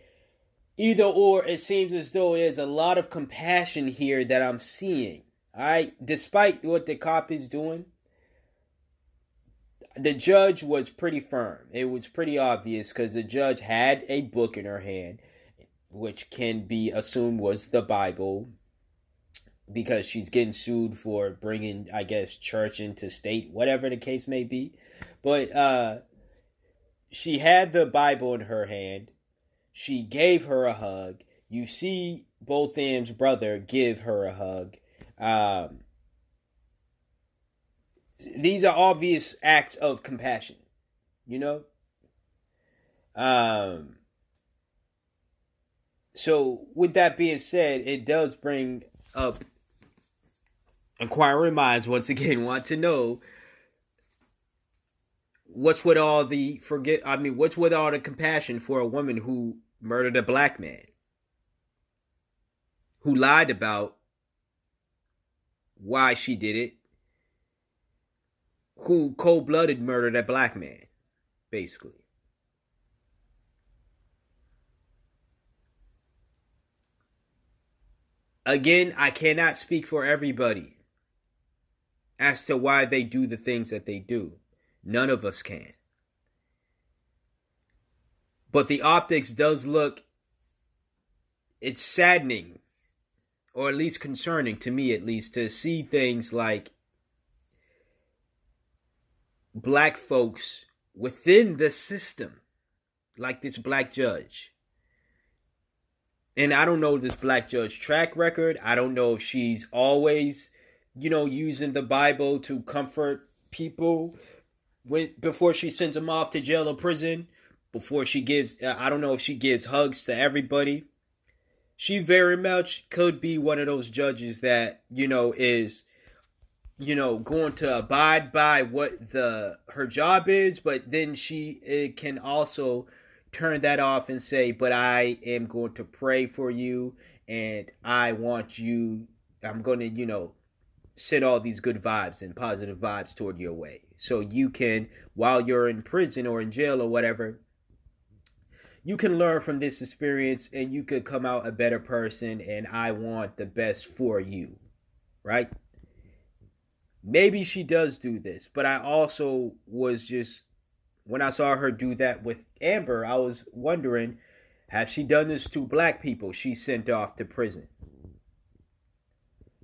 Either or, it seems as though there's a lot of compassion here that I'm seeing. Alright, despite what the cop is doing, the judge was pretty firm. It was pretty obvious because the judge had a book in her hand, which can be assumed was the Bible, because she's getting sued for bringing, I guess, church into state, whatever the case may be. But uh, she had the Bible in her hand. She gave her a hug. You see Botham's brother give her a hug. Um, these are obvious acts of compassion, you know? Um, so, with that being said, it does bring up inquiring minds once again want to know what's with all the forget I mean what's with all the compassion for a woman who murdered a black man? Who lied about why she did it? Who cold-blooded murdered a black man basically? Again I cannot speak for everybody as to why they do the things that they do. None of us can. But the optics does look it's saddening or at least concerning to me at least to see things like black folks within the system like this black judge and I don't know this black judge track record. I don't know if she's always you know, using the Bible to comfort people when before she sends them off to jail or prison, before she gives I don't know if she gives hugs to everybody. She very much could be one of those judges that, you know, is you know, going to abide by what the her job is, but then she can also turn that off and say, "But I am going to pray for you and I want you I'm going to, you know, send all these good vibes and positive vibes toward your way. So you can, while you're in prison or in jail or whatever, you can learn from this experience and you could come out a better person. And I want the best for you, right? Maybe she does do this, but I also was just, when I saw her do that with Amber, I was wondering, has she done this to black people she sent off to prison?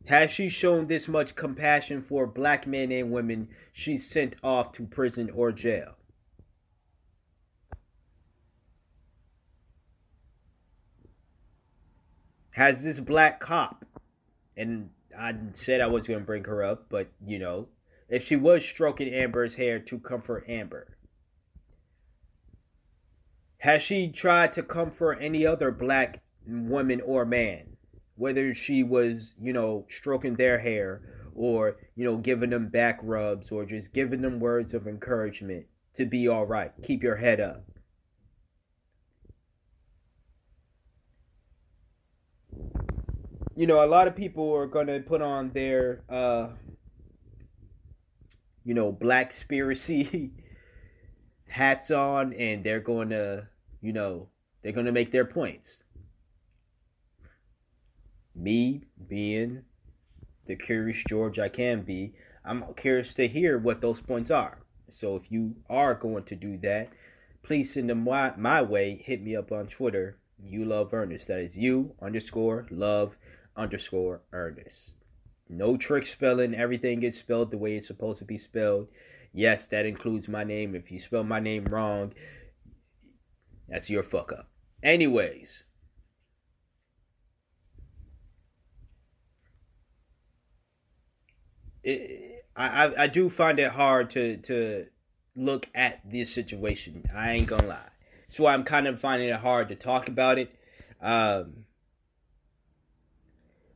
Has she shown this much compassion for black men and women she's sent off to prison or jail? Has this black cop, and I said I was going to bring her up, but you know, if she was stroking Amber's hair to comfort Amber, has she tried to comfort any other black woman or man? Whether she was, you know, stroking their hair or, you know, giving them back rubs or just giving them words of encouragement to be all right. Keep your head up. You know, a lot of people are going to put on their, uh, you know, black spiracy hats on and they're going to, you know, they're going to make their points me being the curious George I can be, I'm curious to hear what those points are. So if you are going to do that, please send them my, my way. Hit me up on Twitter. You love Ernest. That is you underscore love underscore Ernest. No trick spelling. Everything gets spelled the way it's supposed to be spelled. Yes, that includes my name. If you spell my name wrong, that's your fuck up. Anyways, it, I, I do find it hard to to look at this situation. I ain't gonna lie. So I'm kind of finding it hard to talk about it. Um,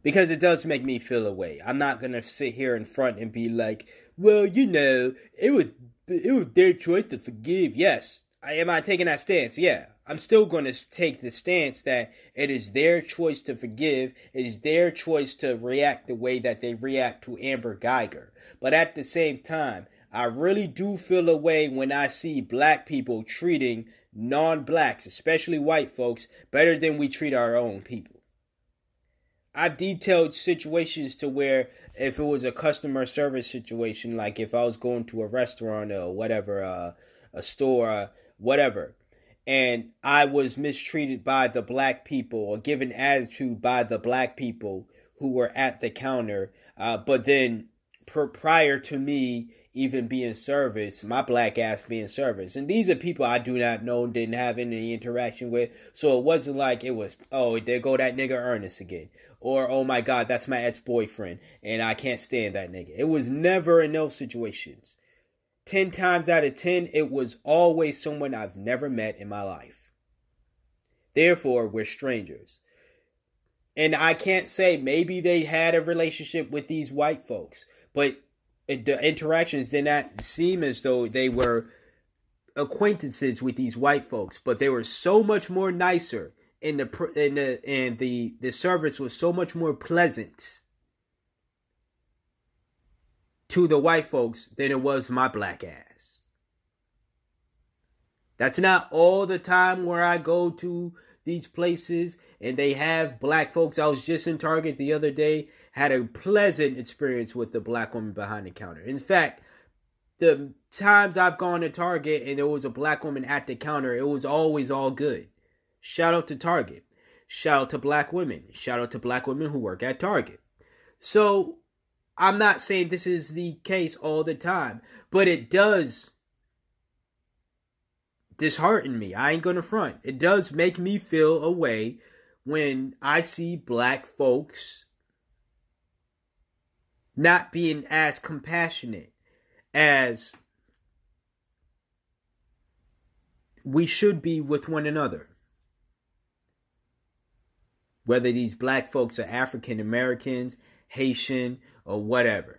because it does make me feel away. I'm not gonna sit here in front and be like, "Well, you know, it was it was their choice to forgive." Yes, I, am I taking that stance? Yeah, I'm still going to take the stance that it is their choice to forgive. It is their choice to react the way that they react to Amber Guyger. But at the same time, I really do feel a way when I see black people treating non blacks, especially white folks, better than we treat our own people. I've detailed situations to where if it was a customer service situation, like if I was going to a restaurant or whatever, uh, a store, uh, whatever, and I was mistreated by the black people or given attitude by the black people who were at the counter, uh, but then pr- prior to me even being service, my black ass being service. And these are people I do not know, didn't have any interaction with. So it wasn't like it was, oh, there go that nigga Ernest again. Or, oh my God, that's my ex boyfriend and I can't stand that nigga. It was never in those situations. 10 times out of 10, it was always someone I've never met in my life. Therefore, we're strangers. And I can't say maybe they had a relationship with these white folks, but the interactions did not seem as though they were acquaintances with these white folks, but they were so much more nicer, and the and the and the the service was so much more pleasant to the white folks than it was my black ass. That's not all the time where I go to these places and they have black folks. I was just in Target the other day had a pleasant experience with the black woman behind the counter. In fact, the times I've gone to Target and there was a black woman at the counter, it was always all good. Shout out to Target. Shout out to black women. Shout out to black women who work at Target. So I'm not saying this is the case all the time, but it does dishearten me. I ain't gonna front. It does make me feel a way when I see black folks not being as compassionate as we should be with one another. Whether these black folks are African Americans, Haitian, or whatever.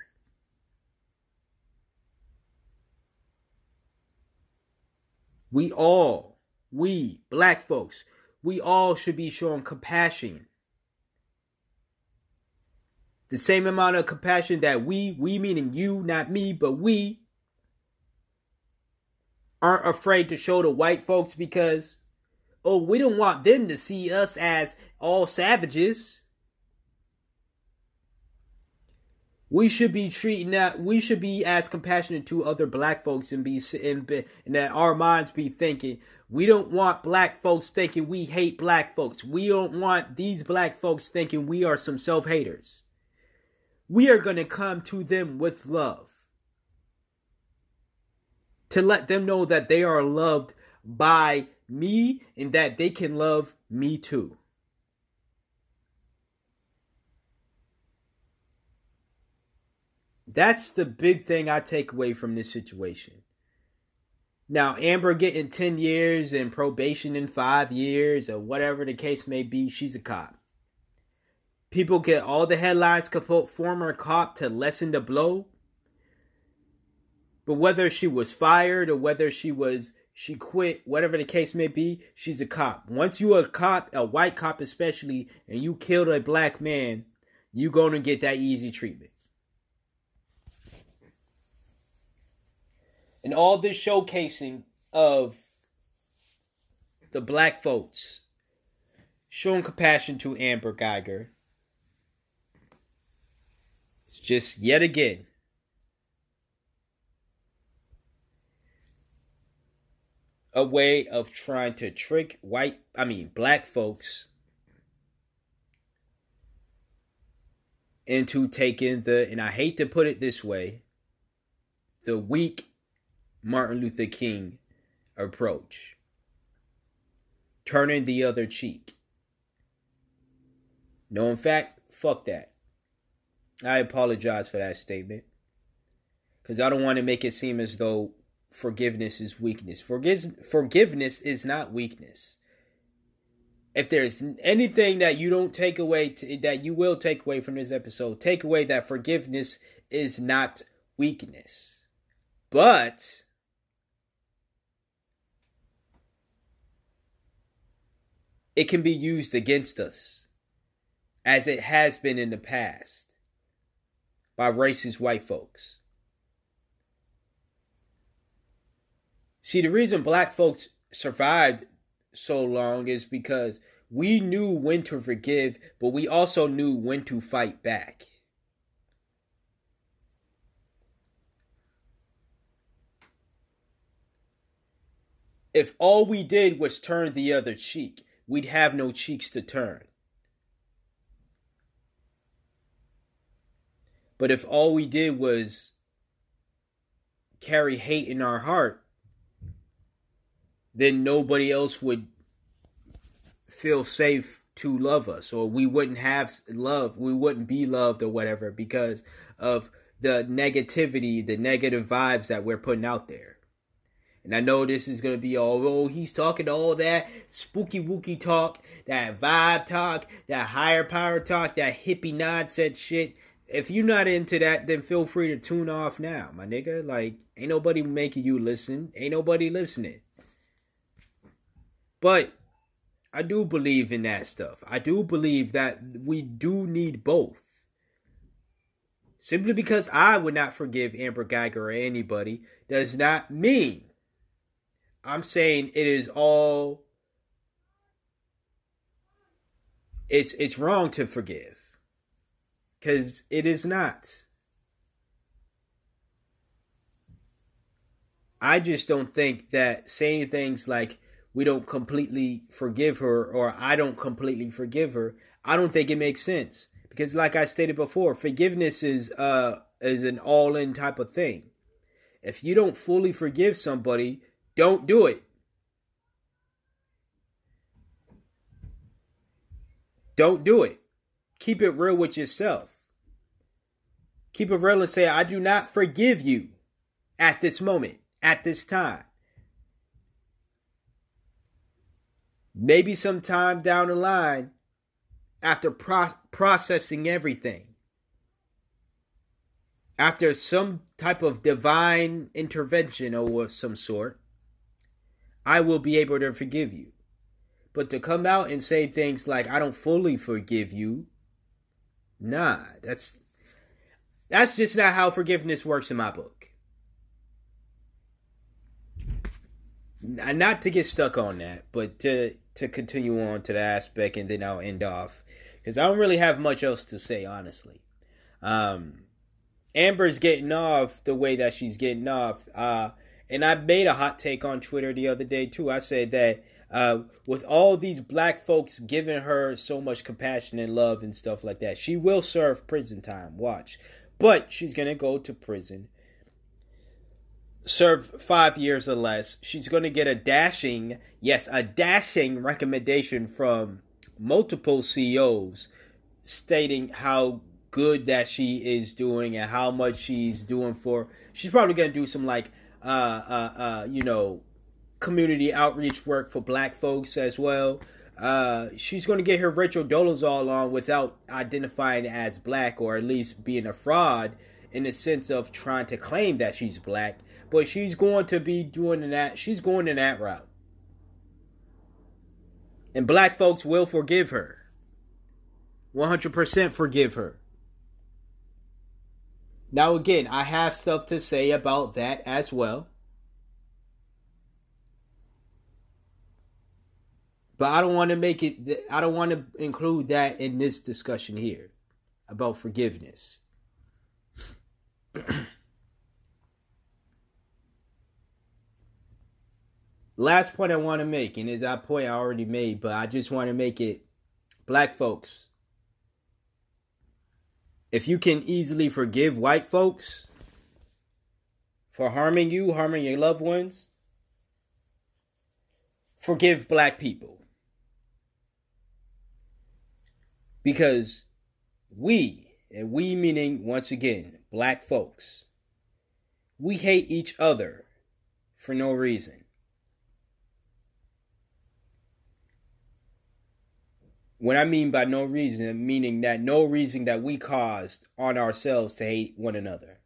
We all, we black folks, we all should be showing compassion the same amount of compassion that we, we meaning you, not me, but we aren't afraid to show to white folks because, oh, we don't want them to see us as all savages. We should be treating that. We should be as compassionate to other black folks and be and, be, and that our minds be thinking. We don't want black folks thinking we hate black folks. We don't want these black folks thinking we are some self haters we are going to come to them with love. To let them know that they are loved by me and that they can love me too. That's the big thing I take away from this situation. Now, Amber getting 10 years and probation in five years, or whatever the case may be, she's a cop. People get all the headlines put former cop to lessen the blow. But whether she was fired or whether she was she quit, whatever the case may be, she's a cop. Once you are a cop, a white cop especially, and you killed a black man, you gonna get that easy treatment. And all this showcasing of the black votes, showing compassion to Amber Guyger. It's just yet again a way of trying to trick white, I mean, black folks into taking the, and I hate to put it this way, the weak Martin Luther King approach. Turning the other cheek. No, in fact, fuck that. I apologize for that statement. Because I don't want to make it seem as though forgiveness is weakness. Forgive, forgiveness is not weakness. If there's anything that you don't take away, to, that you will take away from this episode, take away that forgiveness is not weakness. But it can be used against us as it has been in the past by racist white folks. See, the reason black folks survived so long is because we knew when to forgive, but we also knew when to fight back. If all we did was turn the other cheek, we'd have no cheeks to turn. But if all we did was carry hate in our heart, then nobody else would feel safe to love us, or we wouldn't have love, we wouldn't be loved, or whatever, because of the negativity, the negative vibes that we're putting out there. And I know this is gonna be all oh he's talking all that spooky wooky talk, that vibe talk, that higher power talk, that hippie nonsense shit. If you're not into that, then feel free to tune off now, my nigga. Like, ain't nobody making you listen. Ain't nobody listening. But I do believe in that stuff. I do believe that we do need both. Simply because I would not forgive Amber Guyger or anybody does not mean I'm saying it is all it's it's wrong to forgive cuz it is not. I just don't think that saying things like we don't completely forgive her or I don't completely forgive her, I don't think it makes sense. Because like I stated before, forgiveness is uh is an all-in type of thing. If you don't fully forgive somebody, don't do it. Don't do it. Keep it real with yourself. Keep it real and say, I do not forgive you at this moment, at this time. Maybe sometime down the line, after pro- processing everything, after some type of divine intervention or some sort, I will be able to forgive you. But to come out and say things like I don't fully forgive you, nah, that's that's just not how forgiveness works in my book. Not to get stuck on that, but to to continue on to the aspect and then I'll end off because I don't really have much else to say honestly. Um Amber's getting off the way that she's getting off. Uh and I made a hot take on Twitter the other day too. I said that uh, with all these black folks giving her so much compassion and love and stuff like that, she will serve prison time. Watch, but she's gonna go to prison, serve five years or less. She's gonna get a dashing, yes, a dashing recommendation from multiple CEOs stating how good that she is doing and how much she's doing for. She's probably gonna do some like uh, uh, uh, you know, community outreach work for black folks as well. Uh, she's going to get her Rachel Dolezal on without identifying as black or at least being a fraud in the sense of trying to claim that she's black. But she's going to be doing that. She's going in that route. And black folks will forgive her. 100% forgive her. Now, again, I have stuff to say about that as well. But I don't want to make it, I don't want to include that in this discussion here about forgiveness. Last point I want to make, and is that point I already made, but I just want to make it black folks if you can easily forgive white folks for harming you, harming your loved ones, forgive black people. Because we, and we meaning once again, black folks, we hate each other for no reason. What I mean by no reason, meaning that no reason that we caused on ourselves to hate one another.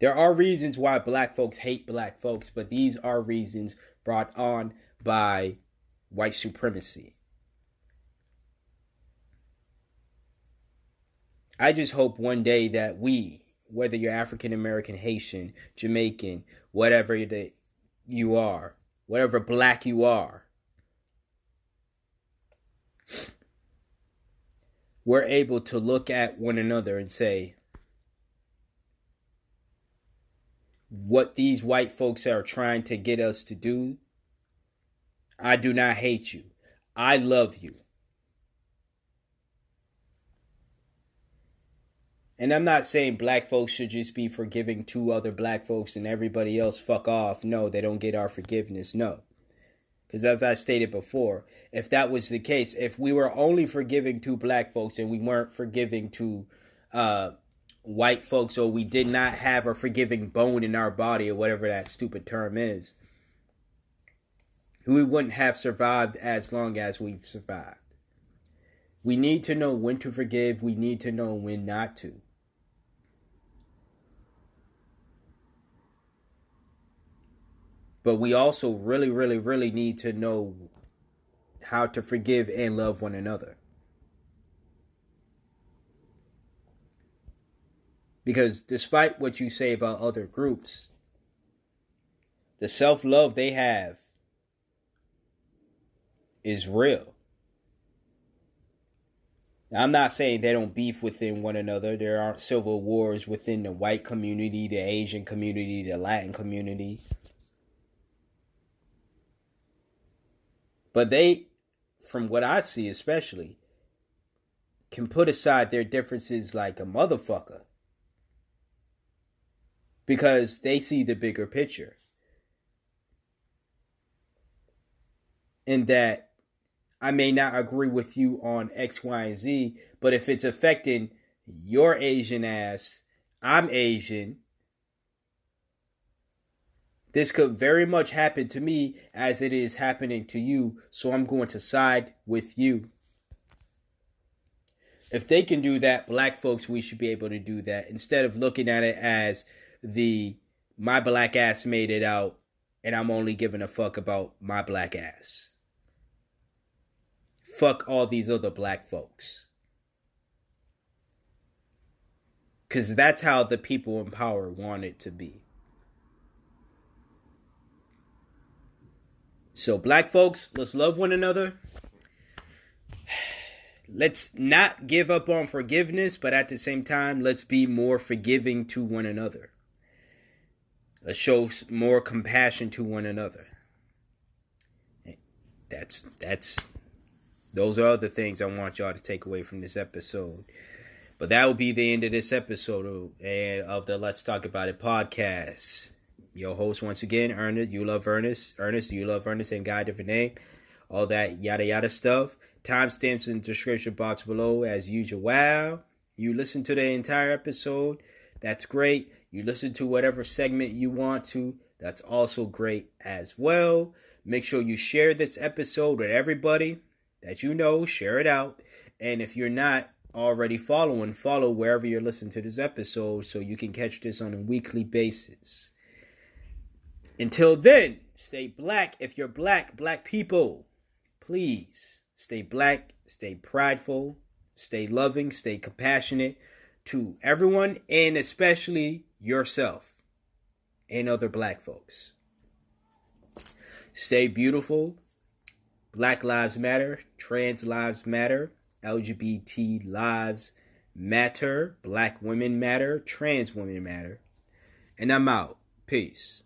There are reasons why black folks hate black folks, but these are reasons brought on by white supremacy. I just hope one day that we, whether you're African American, Haitian, Jamaican, whatever you are, whatever black you are, we're able to look at one another and say, what these white folks are trying to get us to do, I do not hate you. I love you. And I'm not saying black folks should just be forgiving two other black folks and everybody else fuck off. No, they don't get our forgiveness. No. Because as I stated before, if that was the case, if we were only forgiving to black folks and we weren't forgiving to uh, white folks or we did not have a forgiving bone in our body or whatever that stupid term is, we wouldn't have survived as long as we've survived. We need to know when to forgive, we need to know when not to. But we also really, really, really need to know how to forgive and love one another. Because despite what you say about other groups, the self love they have is real. Now, I'm not saying they don't beef within one another. There aren't civil wars within the white community, the Asian community, the Latin community. But they, from what I see especially, can put aside their differences like a motherfucker because they see the bigger picture. In that I may not agree with you on X, Y, and Z, but if it's affecting your Asian ass, I'm Asian. This could very much happen to me as it is happening to you, so I'm going to side with you. If they can do that, black folks, we should be able to do that instead of looking at it as the my black ass made it out and I'm only giving a fuck about my black ass. Fuck all these other black folks. Because that's how the people in power want it to be. So, black folks, let's love one another. Let's not give up on forgiveness, but at the same time, let's be more forgiving to one another. Let's show more compassion to one another. That's that's those are other things I want y'all to take away from this episode. But that will be the end of this episode of, of the Let's Talk About It podcast. Your host once again, Ernest. You love Ernest. Ernest, you love Ernest, and guy different name. All that yada yada stuff. Timestamps in the description box below as usual. Wow. You listen to the entire episode. That's great. You listen to whatever segment you want to. That's also great as well. Make sure you share this episode with everybody that you know. Share it out. And if you're not already following, follow wherever you're listening to this episode so you can catch this on a weekly basis. Until then, stay black. If you're black, black people, please stay black, stay prideful, stay loving, stay compassionate to everyone, and especially yourself and other black folks. Stay beautiful. Black Lives Matter, Trans Lives Matter, LGBT lives matter, Black women matter, Trans women matter. And I'm out. Peace.